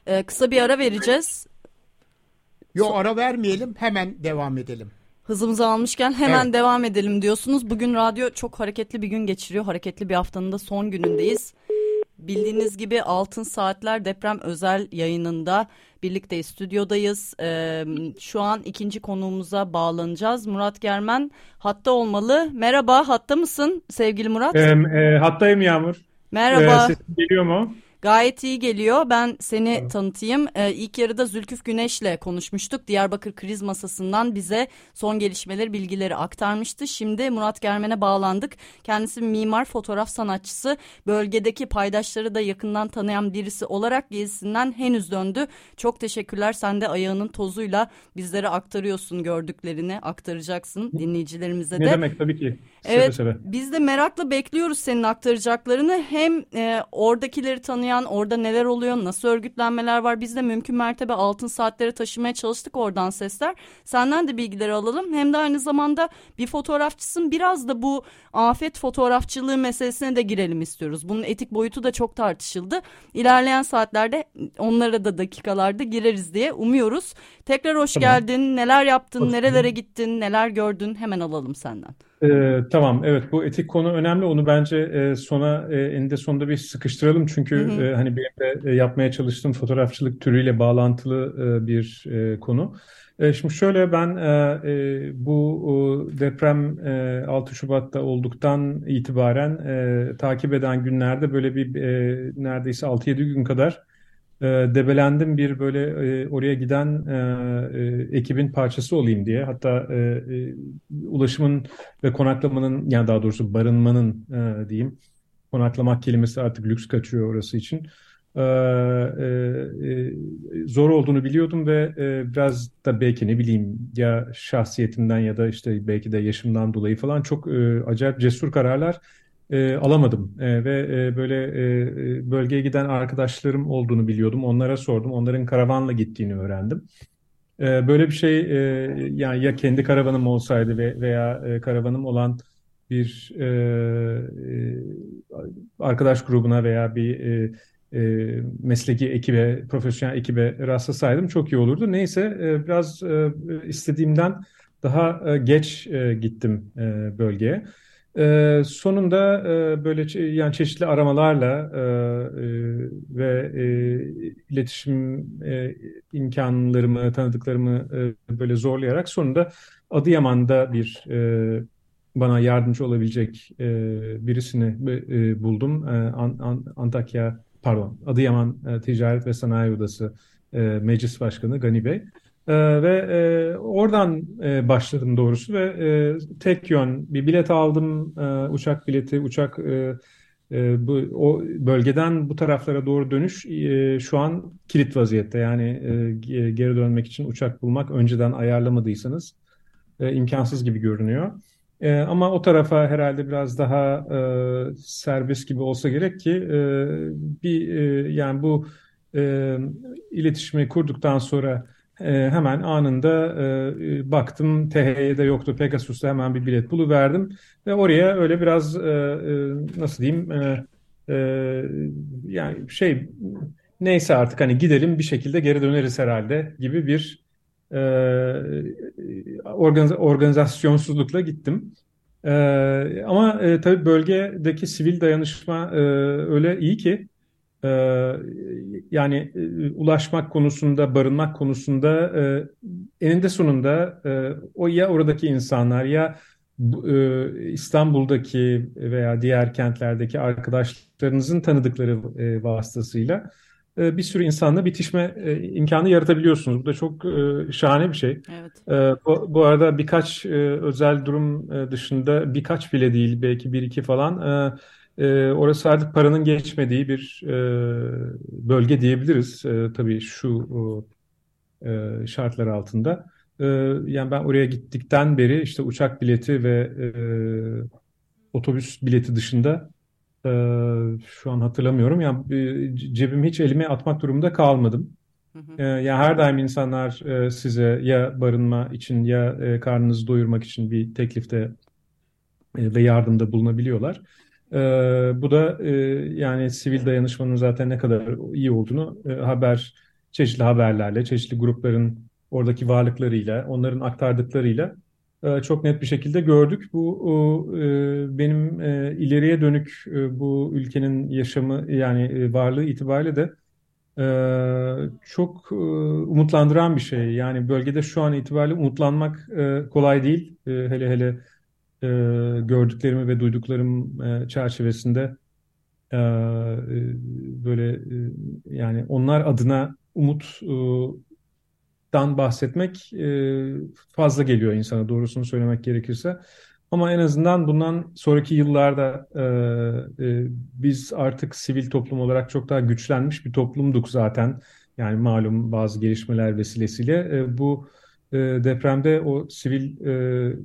Ee, kısa bir ara vereceğiz. Yok ara vermeyelim. Hemen devam edelim. Hızımızı almışken hemen evet. devam edelim diyorsunuz. Bugün radyo çok hareketli bir gün geçiriyor. Hareketli bir haftanın da son günündeyiz. Bildiğiniz gibi Altın Saatler deprem özel yayınında birlikte stüdyodayız. Ee, şu an ikinci konuğumuza bağlanacağız. Murat Germen hatta olmalı. Merhaba hatta mısın sevgili Murat? E, e, hattayım Yağmur. Merhaba. E, sesim geliyor mu? Gayet iyi geliyor. Ben seni evet. tanıtayım. Ee, ilk yarıda Zülküf Güneş'le konuşmuştuk. Diyarbakır kriz masasından bize son gelişmeleri, bilgileri aktarmıştı. Şimdi Murat Germen'e bağlandık. Kendisi mimar, fotoğraf sanatçısı. Bölgedeki paydaşları da yakından tanıyan birisi olarak gezisinden henüz döndü. Çok teşekkürler. Sen de ayağının tozuyla bizlere aktarıyorsun gördüklerini, aktaracaksın dinleyicilerimize de. Ne demek tabii ki. Evet seve. biz de merakla bekliyoruz senin aktaracaklarını. Hem e, oradakileri tanıyan, orada neler oluyor, nasıl örgütlenmeler var. Biz de mümkün mertebe altın saatlere taşımaya çalıştık oradan sesler. Senden de bilgileri alalım. Hem de aynı zamanda bir fotoğrafçısın. Biraz da bu afet fotoğrafçılığı meselesine de girelim istiyoruz. Bunun etik boyutu da çok tartışıldı. İlerleyen saatlerde onlara da dakikalarda gireriz diye umuyoruz. Tekrar hoş tamam. geldin. Neler yaptın, hoş nerelere gittin, neler gördün hemen alalım senden. Ee, tamam evet bu etik konu önemli onu bence e, sona e, eninde sonunda bir sıkıştıralım çünkü hı hı. E, hani benim de e, yapmaya çalıştığım fotoğrafçılık türüyle bağlantılı e, bir e, konu. E, şimdi şöyle ben e, e, bu e, deprem e, 6 Şubat'ta olduktan itibaren e, takip eden günlerde böyle bir e, neredeyse 6-7 gün kadar e, debelendim bir böyle e, oraya giden e, e, ekibin parçası olayım diye. Hatta e, e, ulaşımın ve konaklamanın yani daha doğrusu barınmanın e, diyeyim. Konaklamak kelimesi artık lüks kaçıyor orası için. E, e, e, zor olduğunu biliyordum ve e, biraz da belki ne bileyim ya şahsiyetimden ya da işte belki de yaşımdan dolayı falan çok e, acayip cesur kararlar e, alamadım e, ve e, böyle e, bölgeye giden arkadaşlarım olduğunu biliyordum. Onlara sordum. Onların karavanla gittiğini öğrendim. E, böyle bir şey e, yani ya kendi karavanım olsaydı ve, veya e, karavanım olan bir e, e, arkadaş grubuna veya bir e, e, mesleki ekibe, profesyonel ekibe rastlasaydım çok iyi olurdu. Neyse e, biraz e, istediğimden daha e, geç e, gittim e, bölgeye. E, sonunda e, böyle yani çeşitli aramalarla e, e, ve e, iletişim e, imkanlarımı, tanıdıklarımı e, böyle zorlayarak sonunda Adıyaman'da bir e, bana yardımcı olabilecek e, birisini e, buldum. E, An, An, Antakya, pardon, Adıyaman e, Ticaret ve Sanayi Odası e, Meclis Başkanı Gani Bey. Ee, ve e, oradan e, başladım doğrusu ve e, tek yön bir bilet aldım e, uçak bileti uçak e, e, bu o bölgeden bu taraflara doğru dönüş e, şu an kilit vaziyette yani e, geri dönmek için uçak bulmak önceden ayarlamadıysanız e, imkansız gibi görünüyor. E, ama o tarafa herhalde biraz daha e, serbest gibi olsa gerek ki e, bir e, yani bu e, iletişimi kurduktan sonra e, hemen anında e, baktım THY'de yoktu Pegasus'ta hemen bir bilet buluverdim ve oraya öyle biraz e, e, nasıl diyeyim e, e, yani şey neyse artık hani gidelim bir şekilde geri döneriz herhalde gibi bir e, organiz organizasyonsuzlukla gittim. E, ama e, tabii bölgedeki sivil dayanışma e, öyle iyi ki ee, yani e, ulaşmak konusunda, barınmak konusunda e, eninde sonunda e, o ya oradaki insanlar ya İstanbul'daki veya diğer kentlerdeki arkadaşlarınızın tanıdıkları vasıtasıyla bir sürü insanla bitişme imkanı yaratabiliyorsunuz. Bu da çok şahane bir şey. Evet. Bu, bu arada birkaç özel durum dışında birkaç bile değil belki bir iki falan e, orası artık paranın geçmediği bir e, bölge diyebiliriz. E, tabii şu e, şartlar altında. E, yani ben oraya gittikten beri işte uçak bileti ve e, otobüs bileti dışında e, şu an hatırlamıyorum. Yani e, cebimi hiç elime atmak durumunda kalmadım. Hı hı. E, yani her daim insanlar e, size ya barınma için ya e, karnınızı doyurmak için bir teklifte e, ve yardımda bulunabiliyorlar. E, bu da e, yani sivil dayanışmanın zaten ne kadar iyi olduğunu e, haber çeşitli haberlerle, çeşitli grupların oradaki varlıklarıyla, onların aktardıklarıyla e, çok net bir şekilde gördük. Bu e, benim e, ileriye dönük bu ülkenin yaşamı yani varlığı itibariyle de çok umutlandıran bir şey. Yani bölgede şu an itibariyle umutlanmak kolay değil. Hele hele e, gördüklerimi ve duyduklarım e, çerçevesinde e, e, böyle e, yani onlar adına umuttan bahsetmek e, fazla geliyor insana doğrusunu söylemek gerekirse. Ama en azından bundan sonraki yıllarda e, e, biz artık sivil toplum olarak çok daha güçlenmiş bir toplumduk zaten. Yani malum bazı gelişmeler vesilesiyle e, bu e, depremde o sivil e,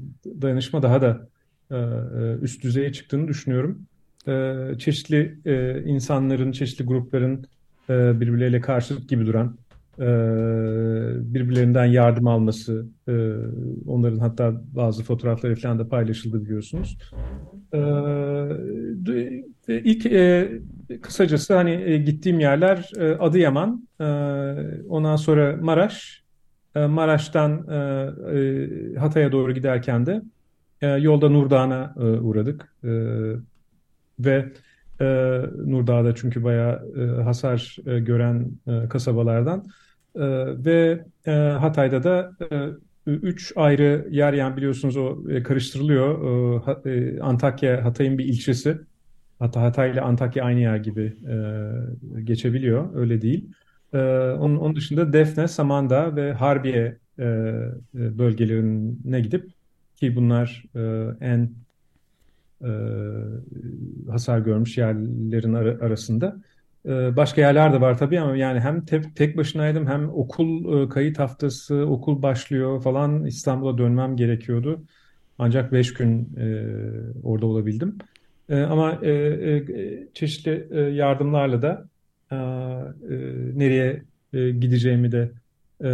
dayanışma daha da e, e, üst düzeye çıktığını düşünüyorum. E, çeşitli e, insanların, çeşitli grupların e, birbirleriyle karşılık gibi duran, e, birbirlerinden yardım alması, e, onların hatta bazı fotoğrafları falan da paylaşıldı biliyorsunuz. E, ilk e, kısacası hani e, gittiğim yerler e, Adıyaman, e, ondan sonra Maraş, Maraş'tan Hatay'a doğru giderken de yolda Nurdağ'a uğradık ve Nurdağ'da çünkü bayağı hasar gören kasabalardan ve Hatay'da da üç ayrı yer yani biliyorsunuz o karıştırılıyor. Antakya Hatay'ın bir ilçesi. Hatta Hatay ile Antakya aynı yer gibi geçebiliyor öyle değil. Onun, onun dışında Defne, Samandağ ve Harbiye bölgelerine gidip ki bunlar en hasar görmüş yerlerin arasında. Başka yerler de var tabii ama yani hem tek, tek başınaydım hem okul kayıt haftası, okul başlıyor falan İstanbul'a dönmem gerekiyordu. Ancak beş gün e, orada olabildim. E, ama e, e, çeşitli e, yardımlarla da e, e, nereye e, gideceğimi de e,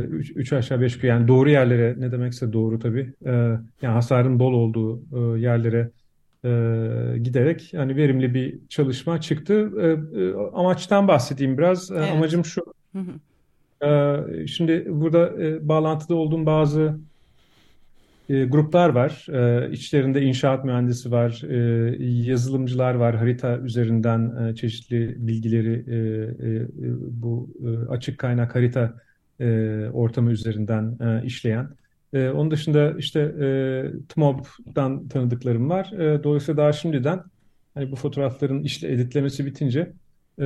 üç, üç aşağı beş yukarı yani doğru yerlere ne demekse doğru tabii. E, yani hasarın bol olduğu e, yerlere e, giderek hani verimli bir çalışma çıktı. E, e, amaçtan bahsedeyim biraz. Evet. Amacım şu. Hı hı. E, şimdi burada e, bağlantıda olduğum bazı e, gruplar var. E, içlerinde inşaat mühendisi var, e, yazılımcılar var. Harita üzerinden e, çeşitli bilgileri e, e, bu e, açık kaynak harita e, ortamı üzerinden e, işleyen. E, onun dışında işte e, TMOB'dan tanıdıklarım var. E, dolayısıyla daha şimdiden hani bu fotoğrafların işte editlemesi bitince e,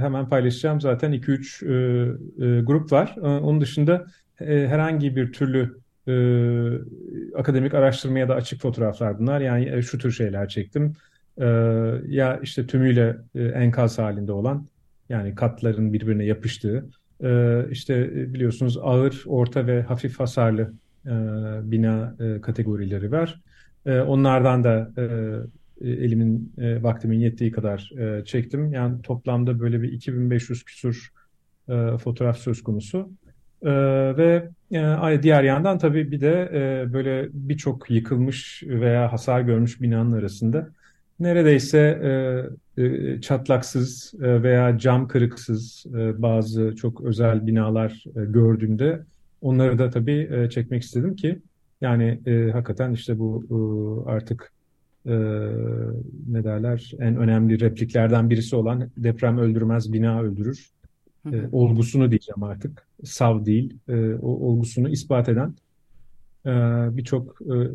hemen paylaşacağım. Zaten 2-3 e, e, grup var. E, onun dışında e, herhangi bir türlü e, akademik araştırmaya da açık fotoğraflar bunlar. Yani e, şu tür şeyler çektim. E, ya işte tümüyle e, enkaz halinde olan yani katların birbirine yapıştığı e, işte e, biliyorsunuz ağır, orta ve hafif hasarlı e, bina e, kategorileri var. E, onlardan da e, elimin e, vaktimin yettiği kadar e, çektim. Yani toplamda böyle bir 2500 küsur e, fotoğraf söz konusu. E, ve diğer yandan tabii bir de e, böyle birçok yıkılmış veya hasar görmüş binanın arasında neredeyse e, e, çatlaksız veya cam kırıksız bazı çok özel binalar gördüğümde onları da tabii çekmek istedim ki yani hakikaten işte bu artık ne derler en önemli repliklerden birisi olan deprem öldürmez bina öldürür e, olgusunu diyeceğim artık. Sav değil, e, o olgusunu ispat eden e, birçok e, e,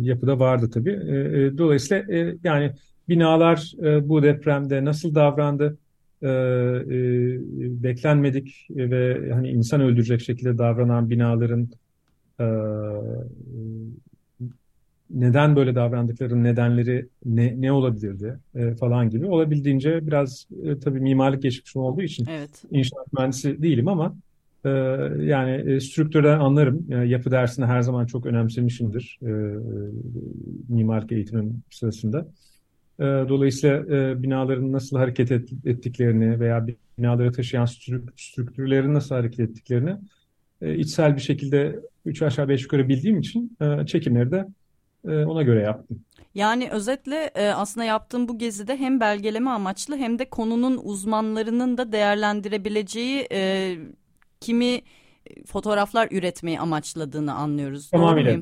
yapıda vardı tabii. E, e, dolayısıyla e, yani binalar e, bu depremde nasıl davrandı? E, e, beklenmedik ve hani insan öldürecek şekilde davranan binaların e, neden böyle davrandıkları nedenleri ne, ne olabilirdi e, falan gibi olabildiğince biraz e, tabii mimarlık geçmişim olduğu için evet. inşaat mühendisi değilim ama e, yani e, strüktürden anlarım. Yani yapı dersini her zaman çok önemsemişimdir e, e, mimarlık eğitimim sırasında. E, dolayısıyla e, binaların nasıl hareket et, ettiklerini veya binaları taşıyan strüktürlerin nasıl hareket ettiklerini e, içsel bir şekilde üç aşağı beş yukarı bildiğim için e, çekimleri de e, ona göre yaptım. Yani özetle e, aslında yaptığım bu gezide hem belgeleme amaçlı hem de konunun uzmanlarının da değerlendirebileceği e, kimi fotoğraflar üretmeyi amaçladığını anlıyoruz. Tamamıyla.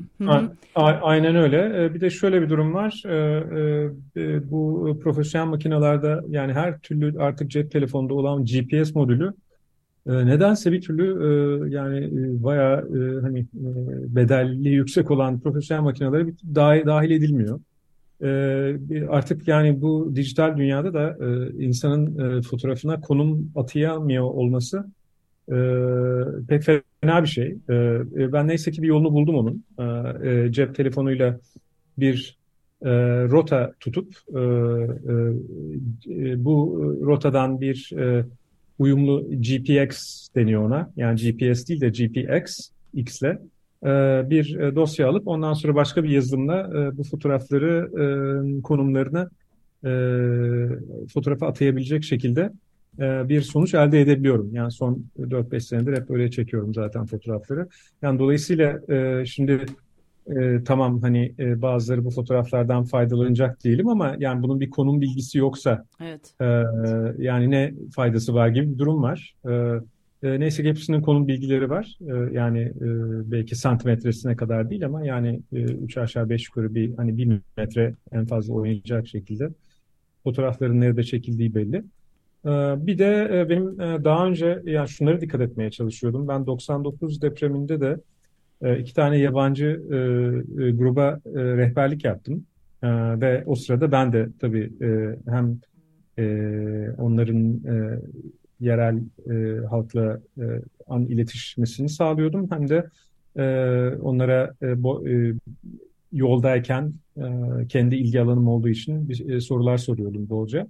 aynen öyle. Bir de şöyle bir durum var. Bu profesyonel makinalarda yani her türlü artık cep telefonunda olan GPS modülü e, nedense bir türlü e, yani e, bayağı e, hani bedelli yüksek olan profesyonel makinelere dahil, edilmiyor. E, artık yani bu dijital dünyada da insanın fotoğrafına konum atayamıyor olması pek fena bir şey. Ben neyse ki bir yolunu buldum onun. Cep telefonuyla bir rota tutup bu rotadan bir e, uyumlu GPX deniyor ona. Yani GPS değil de GPX X'le e, bir e, dosya alıp ondan sonra başka bir yazılımla e, bu fotoğrafları konumlarını fotoğrafa atayabilecek şekilde bir sonuç elde edebiliyorum. Yani son 4-5 senedir hep öyle çekiyorum zaten fotoğrafları. Yani dolayısıyla şimdi e, tamam hani e, bazıları bu fotoğraflardan faydalanacak diyelim ama yani bunun bir konum bilgisi yoksa evet. e, yani ne faydası var gibi bir durum var. E, e, neyse hepsinin konum bilgileri var. E, yani e, belki santimetresine kadar değil ama yani e, 3 aşağı 5 yukarı bir hani 1 metre en fazla oynayacak şekilde fotoğrafların nerede çekildiği belli. E, bir de e, benim e, daha önce yani şunları dikkat etmeye çalışıyordum. Ben 99 depreminde de e, iki tane yabancı e, e, gruba e, rehberlik yaptım. E, ve o sırada ben de tabii e, hem e, onların e, yerel e, halkla e, an iletişmesini sağlıyordum hem de e, onlara e, bo, e, yoldayken e, kendi ilgi alanım olduğu için bir, e, sorular soruyordum bolca.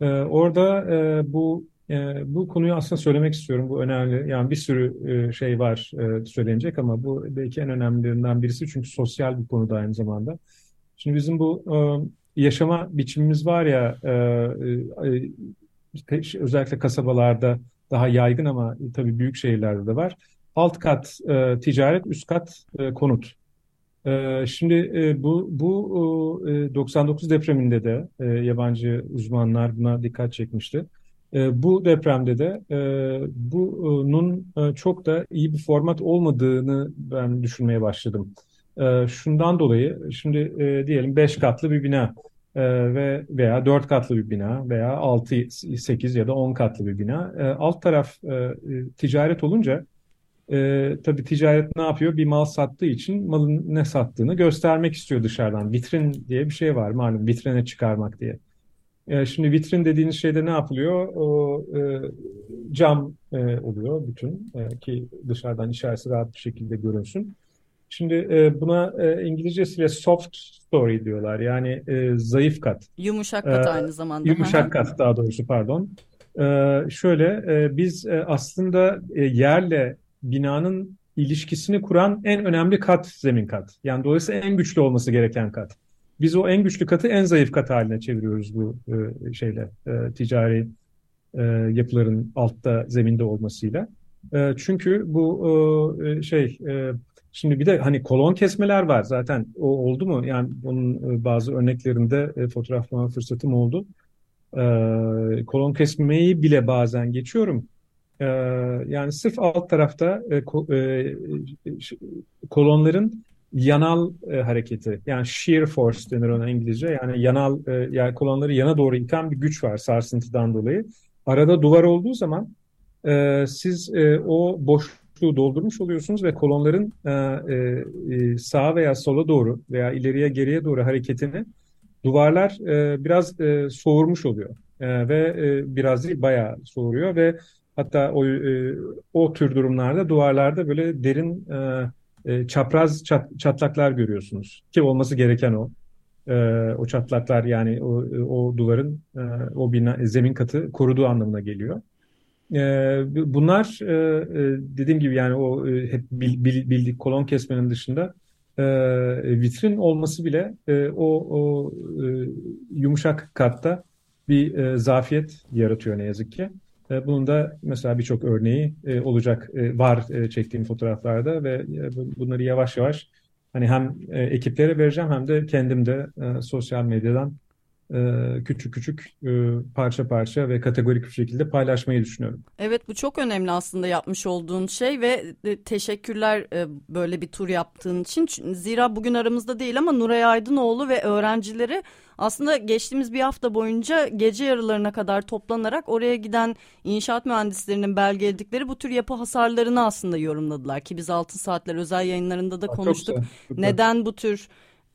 E, orada e, bu e, bu konuyu aslında söylemek istiyorum. Bu önemli. Yani bir sürü e, şey var e, söylenecek ama bu belki en önemlilerinden birisi çünkü sosyal bir konuda aynı zamanda. Şimdi bizim bu e, yaşama biçimimiz var ya e, özellikle kasabalarda daha yaygın ama tabii büyük şehirlerde de var. Alt kat ticaret, üst kat konut. Şimdi bu bu e, 99 depreminde de yabancı uzmanlar buna dikkat çekmişti. E, bu depremde de e, bunun e, çok da iyi bir format olmadığını ben düşünmeye başladım. E, şundan dolayı şimdi e, diyelim 5 katlı bir bina ve veya 4 katlı bir bina veya 6, 8 ya da 10 katlı bir bina. Alt taraf ticaret olunca e, tabii ticaret ne yapıyor? Bir mal sattığı için malın ne sattığını göstermek istiyor dışarıdan. Vitrin diye bir şey var malum vitrine çıkarmak diye. E, şimdi vitrin dediğiniz şeyde ne yapılıyor? O e, cam e, oluyor bütün e, ki dışarıdan içerisi rahat bir şekilde görünsün. Şimdi e, buna e, İngilizcesiyle soft story diyorlar. Yani e, zayıf kat. Yumuşak kat e, aynı zamanda. Yumuşak kat daha doğrusu pardon. E, şöyle e, biz e, aslında e, yerle binanın ilişkisini kuran en önemli kat zemin kat. Yani dolayısıyla en güçlü olması gereken kat. Biz o en güçlü katı en zayıf kat haline çeviriyoruz bu e, şeyle e, ticari e, yapıların altta zeminde olmasıyla. E, çünkü bu e, şey e, şimdi bir de hani kolon kesmeler var zaten o oldu mu? Yani onun e, bazı örneklerinde e, fotoğraflama fırsatım oldu. E, kolon kesmeyi bile bazen geçiyorum. E, yani sırf alt tarafta e, e, kolonların yanal e, hareketi. Yani shear force denir ona İngilizce. Yani yanal e, yani kolonları yana doğru iten bir güç var sarsıntıdan dolayı. Arada duvar olduğu zaman e, siz e, o boşluğu doldurmuş oluyorsunuz ve kolonların e, e, sağa veya sola doğru veya ileriye geriye doğru hareketini duvarlar e, biraz e, soğurmuş oluyor. E, ve e, biraz değil bayağı soğuruyor ve hatta o, e, o tür durumlarda duvarlarda böyle derin e, e, çapraz çat, çatlaklar görüyorsunuz. Ki olması gereken o. E, o çatlaklar yani o, o duvarın e, o bina, zemin katı koruduğu anlamına geliyor. E, bunlar e, dediğim gibi yani o e, hep bil, bil, bildik kolon kesmenin dışında e, vitrin olması bile e, o, o e, yumuşak katta bir e, zafiyet yaratıyor ne yazık ki. E, bunun da mesela birçok örneği e, olacak, e, var çektiğim fotoğraflarda ve bunları yavaş yavaş hani hem ekiplere vereceğim hem de kendim de sosyal medyadan küçük küçük parça parça ve kategorik bir şekilde paylaşmayı düşünüyorum. Evet bu çok önemli aslında yapmış olduğun şey ve teşekkürler böyle bir tur yaptığın için. Zira bugün aramızda değil ama Nuray Aydınoğlu ve öğrencileri aslında geçtiğimiz bir hafta boyunca gece yarılarına kadar toplanarak oraya giden inşaat mühendislerinin belgeledikleri bu tür yapı hasarlarını aslında yorumladılar ki biz Altın Saatler özel yayınlarında da konuştuk. Neden bu tür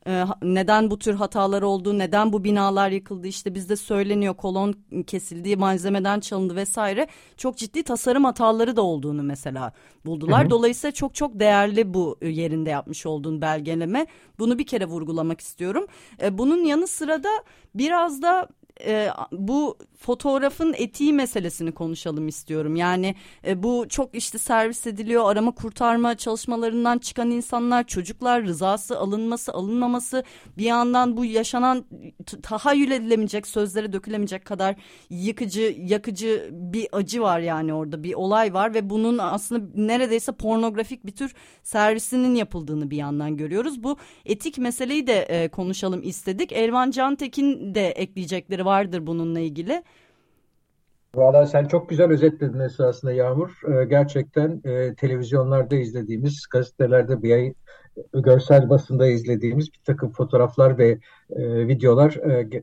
ee, neden bu tür hatalar oldu, neden bu binalar yıkıldı işte bizde söyleniyor kolon kesildiği malzemeden çalındı vesaire çok ciddi tasarım hataları da olduğunu mesela buldular. Hı hı. Dolayısıyla çok çok değerli bu yerinde yapmış olduğun belgeleme. Bunu bir kere vurgulamak istiyorum. Ee, bunun yanı sıra da biraz da e, bu fotoğrafın etiği meselesini konuşalım istiyorum. Yani e, bu çok işte servis ediliyor arama kurtarma çalışmalarından çıkan insanlar çocuklar rızası alınması alınmaması bir yandan bu yaşanan tahayyül edilemeyecek sözlere dökülemeyecek kadar yıkıcı yakıcı bir acı var yani orada bir olay var ve bunun aslında neredeyse pornografik bir tür servisinin yapıldığını bir yandan görüyoruz. Bu etik meseleyi de e, konuşalım istedik. Elvan Cantekin de ekleyecekleri vardır bununla ilgili. Valla sen çok güzel özetledin esasında Yağmur. Ee, gerçekten e, televizyonlarda izlediğimiz, gazetelerde bir ay, görsel basında izlediğimiz bir takım fotoğraflar ve e, videolar e,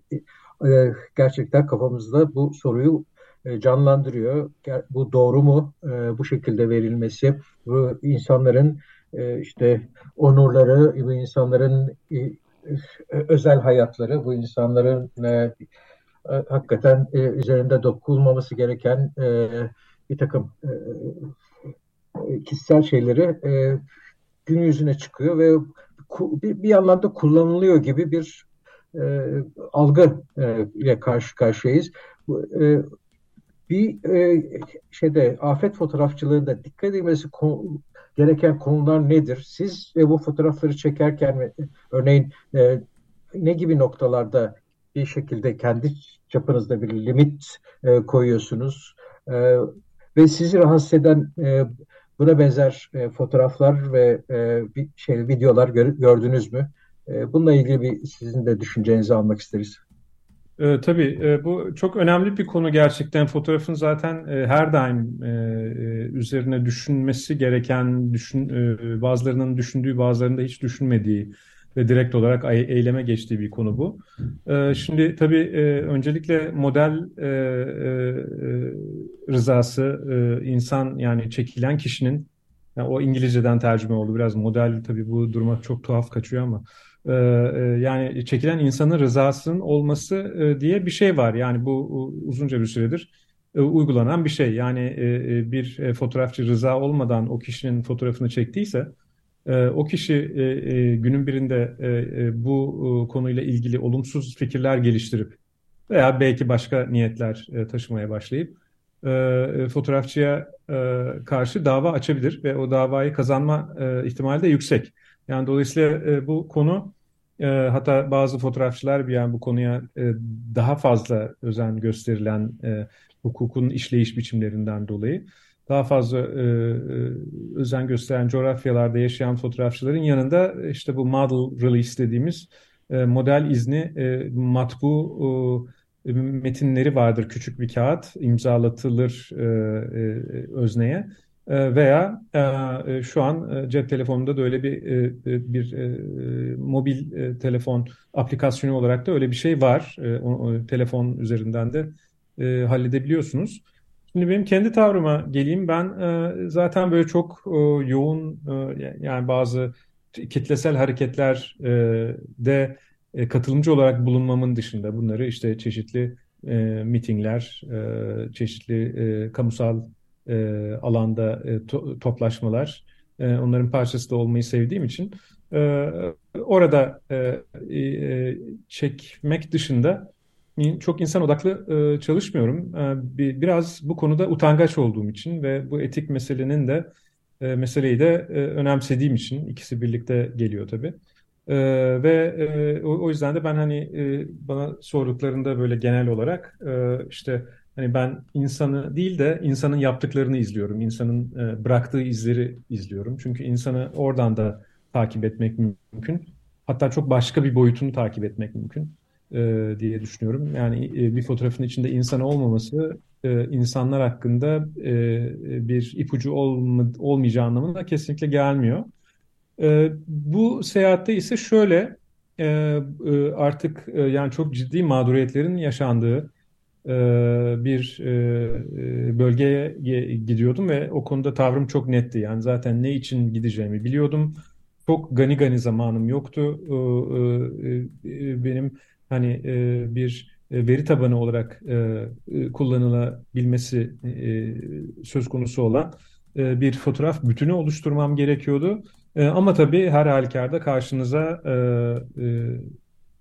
e, gerçekten kafamızda bu soruyu e, canlandırıyor. Bu doğru mu e, bu şekilde verilmesi? Bu insanların e, işte onurları, bu insanların e, özel hayatları, bu insanların e, hakikaten üzerinde dokunulmaması gereken bir takım kişisel şeyleri gün yüzüne çıkıyor ve bir, bir anlamda kullanılıyor gibi bir e, algı e, ile karşı karşıyayız. E, bir e, şeyde afet fotoğrafçılığında dikkat edilmesi konu, gereken konular nedir? Siz ve bu fotoğrafları çekerken örneğin e, ne gibi noktalarda bir şekilde kendi çapınızda bir limit e, koyuyorsunuz? E, ve sizi rahatsız eden e, buna benzer e, fotoğraflar ve e, bir şey videolar gör, gördünüz mü? E, bununla ilgili bir sizin de düşüncenizi almak isteriz. E, tabii e, bu çok önemli bir konu gerçekten. Fotoğrafın zaten e, her daim e, e üzerine düşünmesi gereken, düşün, e, bazılarının düşündüğü, bazılarının da hiç düşünmediği ve direkt olarak eyleme geçtiği bir konu bu. E, şimdi tabii e, öncelikle model e, e, rızası, insan yani çekilen kişinin, yani o İngilizceden tercüme oldu biraz model tabii bu duruma çok tuhaf kaçıyor ama yani çekilen insanın rızasının olması diye bir şey var. Yani bu uzunca bir süredir uygulanan bir şey. Yani bir fotoğrafçı rıza olmadan o kişinin fotoğrafını çektiyse o kişi günün birinde bu konuyla ilgili olumsuz fikirler geliştirip veya belki başka niyetler taşımaya başlayıp fotoğrafçıya karşı dava açabilir ve o davayı kazanma ihtimali de yüksek. Yani dolayısıyla bu konu e, hatta bazı fotoğrafçılar bir yani bu konuya e, daha fazla özen gösterilen e, hukukun işleyiş biçimlerinden dolayı daha fazla e, e, özen gösteren coğrafyalarda yaşayan fotoğrafçıların yanında işte bu model release dediğimiz e, model izni e, matbu e, metinleri vardır. Küçük bir kağıt imzalatılır e, e, özneye ee, veya e, e, şu an e, cep telefonunda da öyle bir bir mobil telefon aplikasyonu olarak da öyle bir şey var. O, telefon üzerinden de halledebiliyorsunuz. Şimdi benim kendi tavrıma geleyim. Ben zaten böyle çok yoğun yani bazı kitlesel hareketler de katılımcı olarak bulunmamın dışında bunları işte çeşitli mitingler, çeşitli kamusal e, alanda e, to, toplaşmalar, e, onların parçası da olmayı sevdiğim için e, orada e, e, çekmek dışında çok insan odaklı e, çalışmıyorum. E, bir, biraz bu konuda utangaç olduğum için ve bu etik meselenin de e, meseleyi de e, önemsediğim için ikisi birlikte geliyor tabii. Ve o, yüzden de ben hani bana sorduklarında böyle genel olarak işte Hani ben insanı değil de insanın yaptıklarını izliyorum. İnsanın bıraktığı izleri izliyorum. Çünkü insanı oradan da takip etmek mümkün. Hatta çok başka bir boyutunu takip etmek mümkün e, diye düşünüyorum. Yani e, bir fotoğrafın içinde insan olmaması e, insanlar hakkında e, bir ipucu olma, olmayacağı anlamına kesinlikle gelmiyor. E, bu seyahatte ise şöyle e, e, artık e, yani çok ciddi mağduriyetlerin yaşandığı e, bir e, e, bölgeye gidiyordum ve o konuda tavrım çok netti. Yani zaten ne için gideceğimi biliyordum. Çok gani gani zamanım yoktu. Benim hani bir veri tabanı olarak kullanılabilmesi söz konusu olan bir fotoğraf bütünü oluşturmam gerekiyordu. Ama tabii her halükarda karşınıza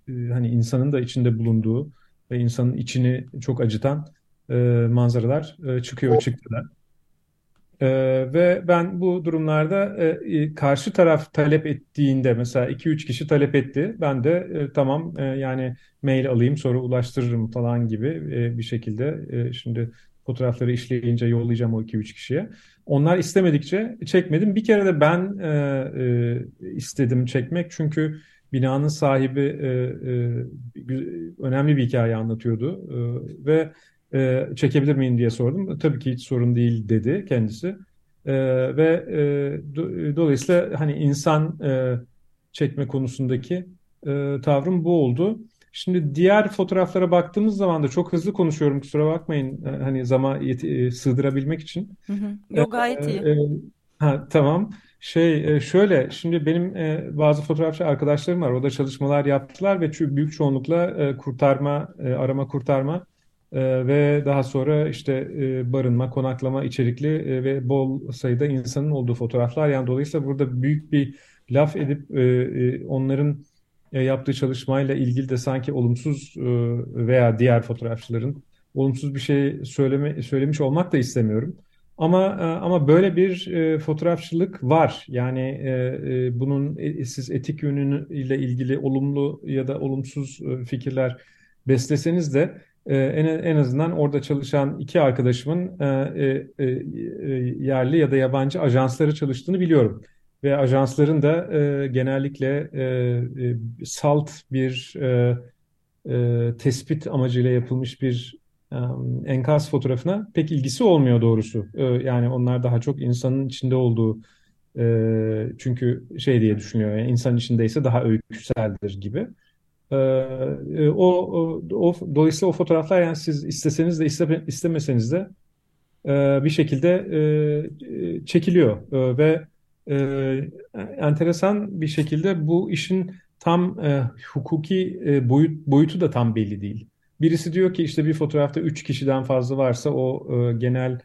hani insanın da içinde bulunduğu ve insanın içini çok acıtan e, manzaralar e, çıkıyor, çıktılar. E, ve ben bu durumlarda e, karşı taraf talep ettiğinde mesela 2-3 kişi talep etti. Ben de e, tamam e, yani mail alayım sonra ulaştırırım falan gibi e, bir şekilde e, şimdi fotoğrafları işleyince yollayacağım o 2-3 kişiye. Onlar istemedikçe çekmedim. Bir kere de ben e, e, istedim çekmek çünkü binanın sahibi e, e, önemli bir hikaye anlatıyordu e, ve e, çekebilir miyim diye sordum. Tabii ki hiç sorun değil dedi kendisi. E, ve e, do, dolayısıyla hani insan e, çekme konusundaki e, tavrım bu oldu. Şimdi diğer fotoğraflara baktığımız zaman da çok hızlı konuşuyorum kusura bakmayın e, hani zaman yeti, e, sığdırabilmek için. Hı hı. Yok gayet iyi. E, Ha, tamam. Şey şöyle şimdi benim bazı fotoğrafçı arkadaşlarım var. O da çalışmalar yaptılar ve büyük çoğunlukla kurtarma, arama kurtarma ve daha sonra işte barınma, konaklama içerikli ve bol sayıda insanın olduğu fotoğraflar. Yani dolayısıyla burada büyük bir laf edip onların yaptığı çalışmayla ilgili de sanki olumsuz veya diğer fotoğrafçıların olumsuz bir şey söyleme, söylemiş olmak da istemiyorum. Ama e, ama böyle bir e, fotoğrafçılık var. Yani e, e, bunun e, siz etik yönüyle ilgili olumlu ya da olumsuz e, fikirler besleseniz de e, en, en azından orada çalışan iki arkadaşımın e, e, e, yerli ya da yabancı ajansları çalıştığını biliyorum. Ve ajansların da e, genellikle e, e, salt bir e, e, tespit amacıyla yapılmış bir enkaz fotoğrafına pek ilgisi olmuyor doğrusu. Yani onlar daha çok insanın içinde olduğu çünkü şey diye düşünüyor yani insan içindeyse daha öyküseldir gibi. O, o, o dolayısıyla o fotoğraflar yani siz isteseniz de iste, istemeseniz de bir şekilde çekiliyor ve enteresan bir şekilde bu işin tam hukuki boyut, boyutu da tam belli değil. Birisi diyor ki işte bir fotoğrafta 3 kişiden fazla varsa o e, genel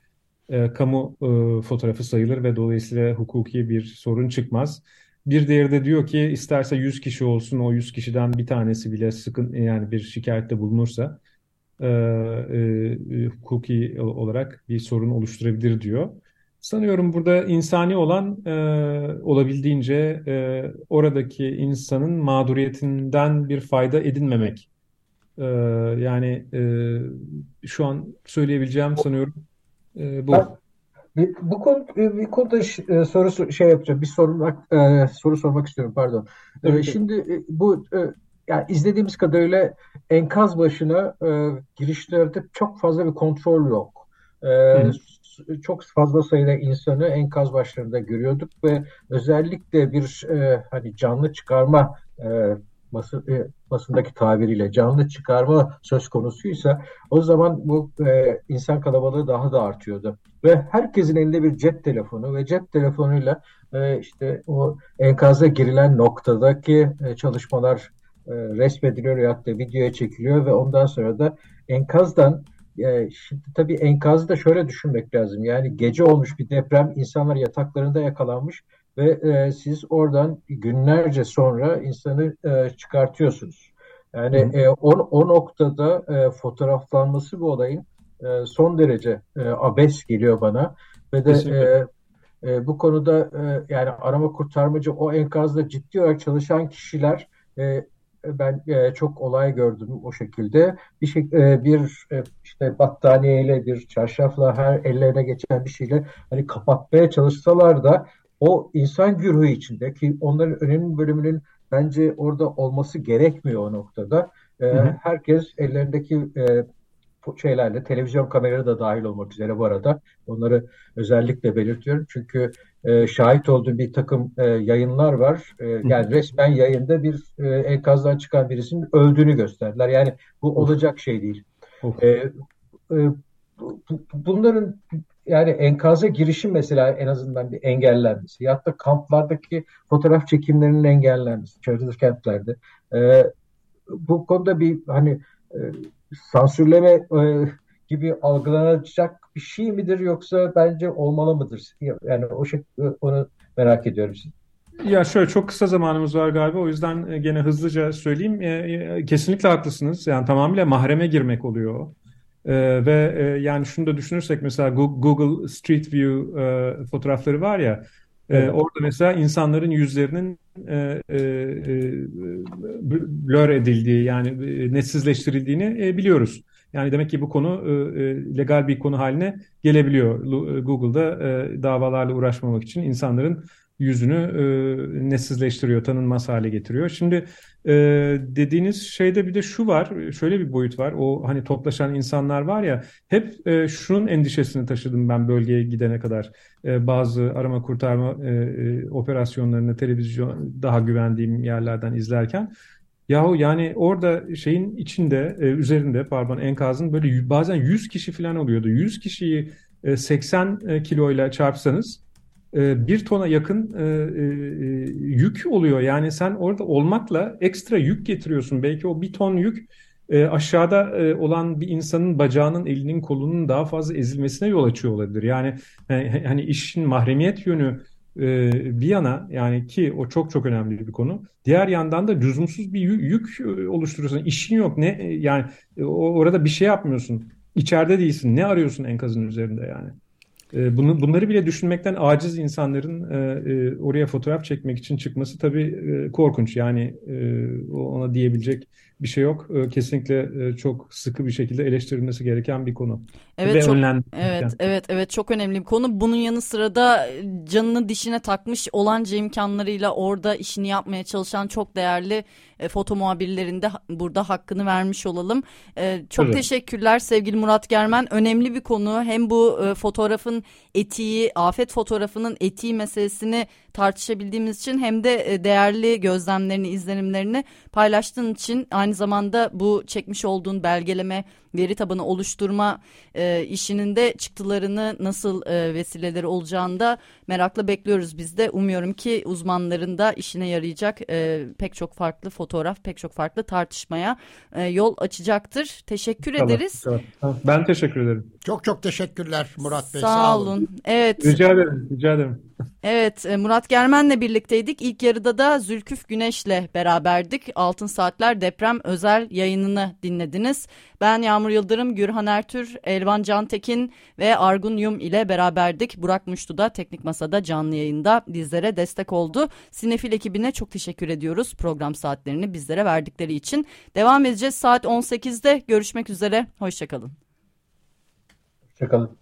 e, kamu e, fotoğrafı sayılır ve dolayısıyla hukuki bir sorun çıkmaz. Bir diğeri de diyor ki isterse 100 kişi olsun o 100 kişiden bir tanesi bile sıkın yani bir şikayette bulunursa e, e, hukuki olarak bir sorun oluşturabilir diyor. Sanıyorum burada insani olan e, olabildiğince e, oradaki insanın mağduriyetinden bir fayda edinmemek ee, yani e, şu an söyleyebileceğim sanıyorum e, bu. Ben, bu konu bir konuda e, soru şey yapacağım. Bir sormak e, soru sormak istiyorum pardon. E, şimdi e, bu e, yani izlediğimiz kadarıyla enkaz başına e, girişlerde çok fazla bir kontrol yok. E, çok fazla sayıda insanı enkaz başlarında görüyorduk ve özellikle bir e, hani canlı çıkarma e, basın, e, basındaki tabiriyle canlı çıkarma söz konusuysa o zaman bu e, insan kalabalığı daha da artıyordu. Ve herkesin elinde bir cep telefonu ve cep telefonuyla e, işte o enkaza girilen noktadaki e, çalışmalar e, resmediliyor ya da videoya çekiliyor ve ondan sonra da enkazdan e, şimdi tabii enkazı da şöyle düşünmek lazım. Yani gece olmuş bir deprem, insanlar yataklarında yakalanmış ve e, siz oradan günlerce sonra insanı e, çıkartıyorsunuz. Yani e, o, o noktada e, fotoğraflanması bu olayın e, son derece e, abes geliyor bana ve de e, e, bu konuda e, yani arama kurtarmacı o enkazda ciddi olarak çalışan kişiler e, ben e, çok olay gördüm o şekilde. Bir şey e, bir e, işte battaniyeyle bir çarşafla her ellerine geçen bir şeyle hani kapatmaya çalışsalar da o insan güruhu içinde ki onların önemli bölümünün bence orada olması gerekmiyor o noktada. E, hı hı. Herkes ellerindeki e, şeylerle televizyon kameraları da dahil olmak üzere bu arada onları özellikle belirtiyorum. Çünkü e, şahit olduğum bir takım e, yayınlar var. E, yani resmen yayında bir e, enkazdan çıkan birisinin öldüğünü gösterdiler. Yani bu olacak şey değil. E, e, bunların yani enkaza girişim mesela en azından bir engellenmesi. Ya da kamplardaki fotoğraf çekimlerinin engellenmesi. Çadır kentlerde. E, bu konuda bir hani e, sansürleme e, gibi algılanacak bir şey midir yoksa bence olmalı mıdır? Yani o şey onu merak ediyorum. Ya şöyle çok kısa zamanımız var galiba o yüzden e, gene hızlıca söyleyeyim. E, kesinlikle haklısınız. Yani tamamıyla mahreme girmek oluyor. Ee, ve e, yani şunu da düşünürsek mesela Google Street View e, fotoğrafları var ya e, orada mesela insanların yüzlerinin e, e, blur edildiği yani e, netsizleştirildiğini e, biliyoruz. Yani demek ki bu konu e, legal bir konu haline gelebiliyor. Google'da e, davalarla uğraşmamak için insanların yüzünü e, netsizleştiriyor, tanınmaz hale getiriyor. Şimdi e, dediğiniz şeyde bir de şu var, şöyle bir boyut var. O hani toplaşan insanlar var ya, hep e, şunun endişesini taşıdım ben bölgeye gidene kadar. E, bazı arama kurtarma e, e, operasyonlarını televizyon daha güvendiğim yerlerden izlerken. Yahu yani orada şeyin içinde, e, üzerinde pardon enkazın böyle bazen 100 kişi falan oluyordu. 100 kişiyi e, 80 kiloyla çarpsanız e, bir tona yakın e, e, yük oluyor. Yani sen orada olmakla ekstra yük getiriyorsun. Belki o bir ton yük e, aşağıda e, olan bir insanın bacağının, elinin, kolunun daha fazla ezilmesine yol açıyor olabilir. Yani hani, hani işin mahremiyet yönü e, bir yana yani ki o çok çok önemli bir konu. Diğer yandan da lüzumsuz bir yük oluşturuyorsun. İşin yok ne yani orada bir şey yapmıyorsun. İçeride değilsin. Ne arıyorsun enkazın üzerinde yani? E, bunu, bunları bile düşünmekten aciz insanların e, e, oraya fotoğraf çekmek için çıkması tabii e, korkunç. Yani e, ona diyebilecek bir şey yok. E, kesinlikle e, çok sıkı bir şekilde eleştirilmesi gereken bir konu. Evet Ve çok evet evet evet çok önemli bir konu. Bunun yanı sıra da canını dişine takmış olanca imkanlarıyla orada işini yapmaya çalışan çok değerli e, foto muhabirlerin de burada hakkını vermiş olalım. E, çok evet. teşekkürler sevgili Murat Germen. Önemli bir konu. Hem bu e, fotoğrafın etiği, afet fotoğrafının etiği meselesini tartışabildiğimiz için hem de e, değerli gözlemlerini, izlenimlerini paylaştığın için aynı zamanda bu çekmiş olduğun belgeleme veri tabanı oluşturma e, işinin de çıktılarını nasıl e, vesileleri olacağını da merakla bekliyoruz biz de. Umuyorum ki uzmanların da işine yarayacak e, pek çok farklı fotoğraf, pek çok farklı tartışmaya e, yol açacaktır. Teşekkür tamam, ederiz. Tamam, Ben teşekkür ederim. Çok çok teşekkürler Murat Bey. Sağ, sağ olun. olun. Evet. Rica ederim. Rica ederim. Evet e, Murat Germen'le birlikteydik. İlk yarıda da Zülküf Güneş'le beraberdik. Altın Saatler deprem özel yayınını dinlediniz. Ben Yağmur Yıldırım, Gürhan Ertür, Elvan Cantekin ve Argun Yum ile beraberdik. Burak Muştu da Teknik Masa'da canlı yayında bizlere destek oldu. Sinefil ekibine çok teşekkür ediyoruz program saatlerini bizlere verdikleri için. Devam edeceğiz saat 18'de görüşmek üzere. Hoşçakalın. Hoşçakalın.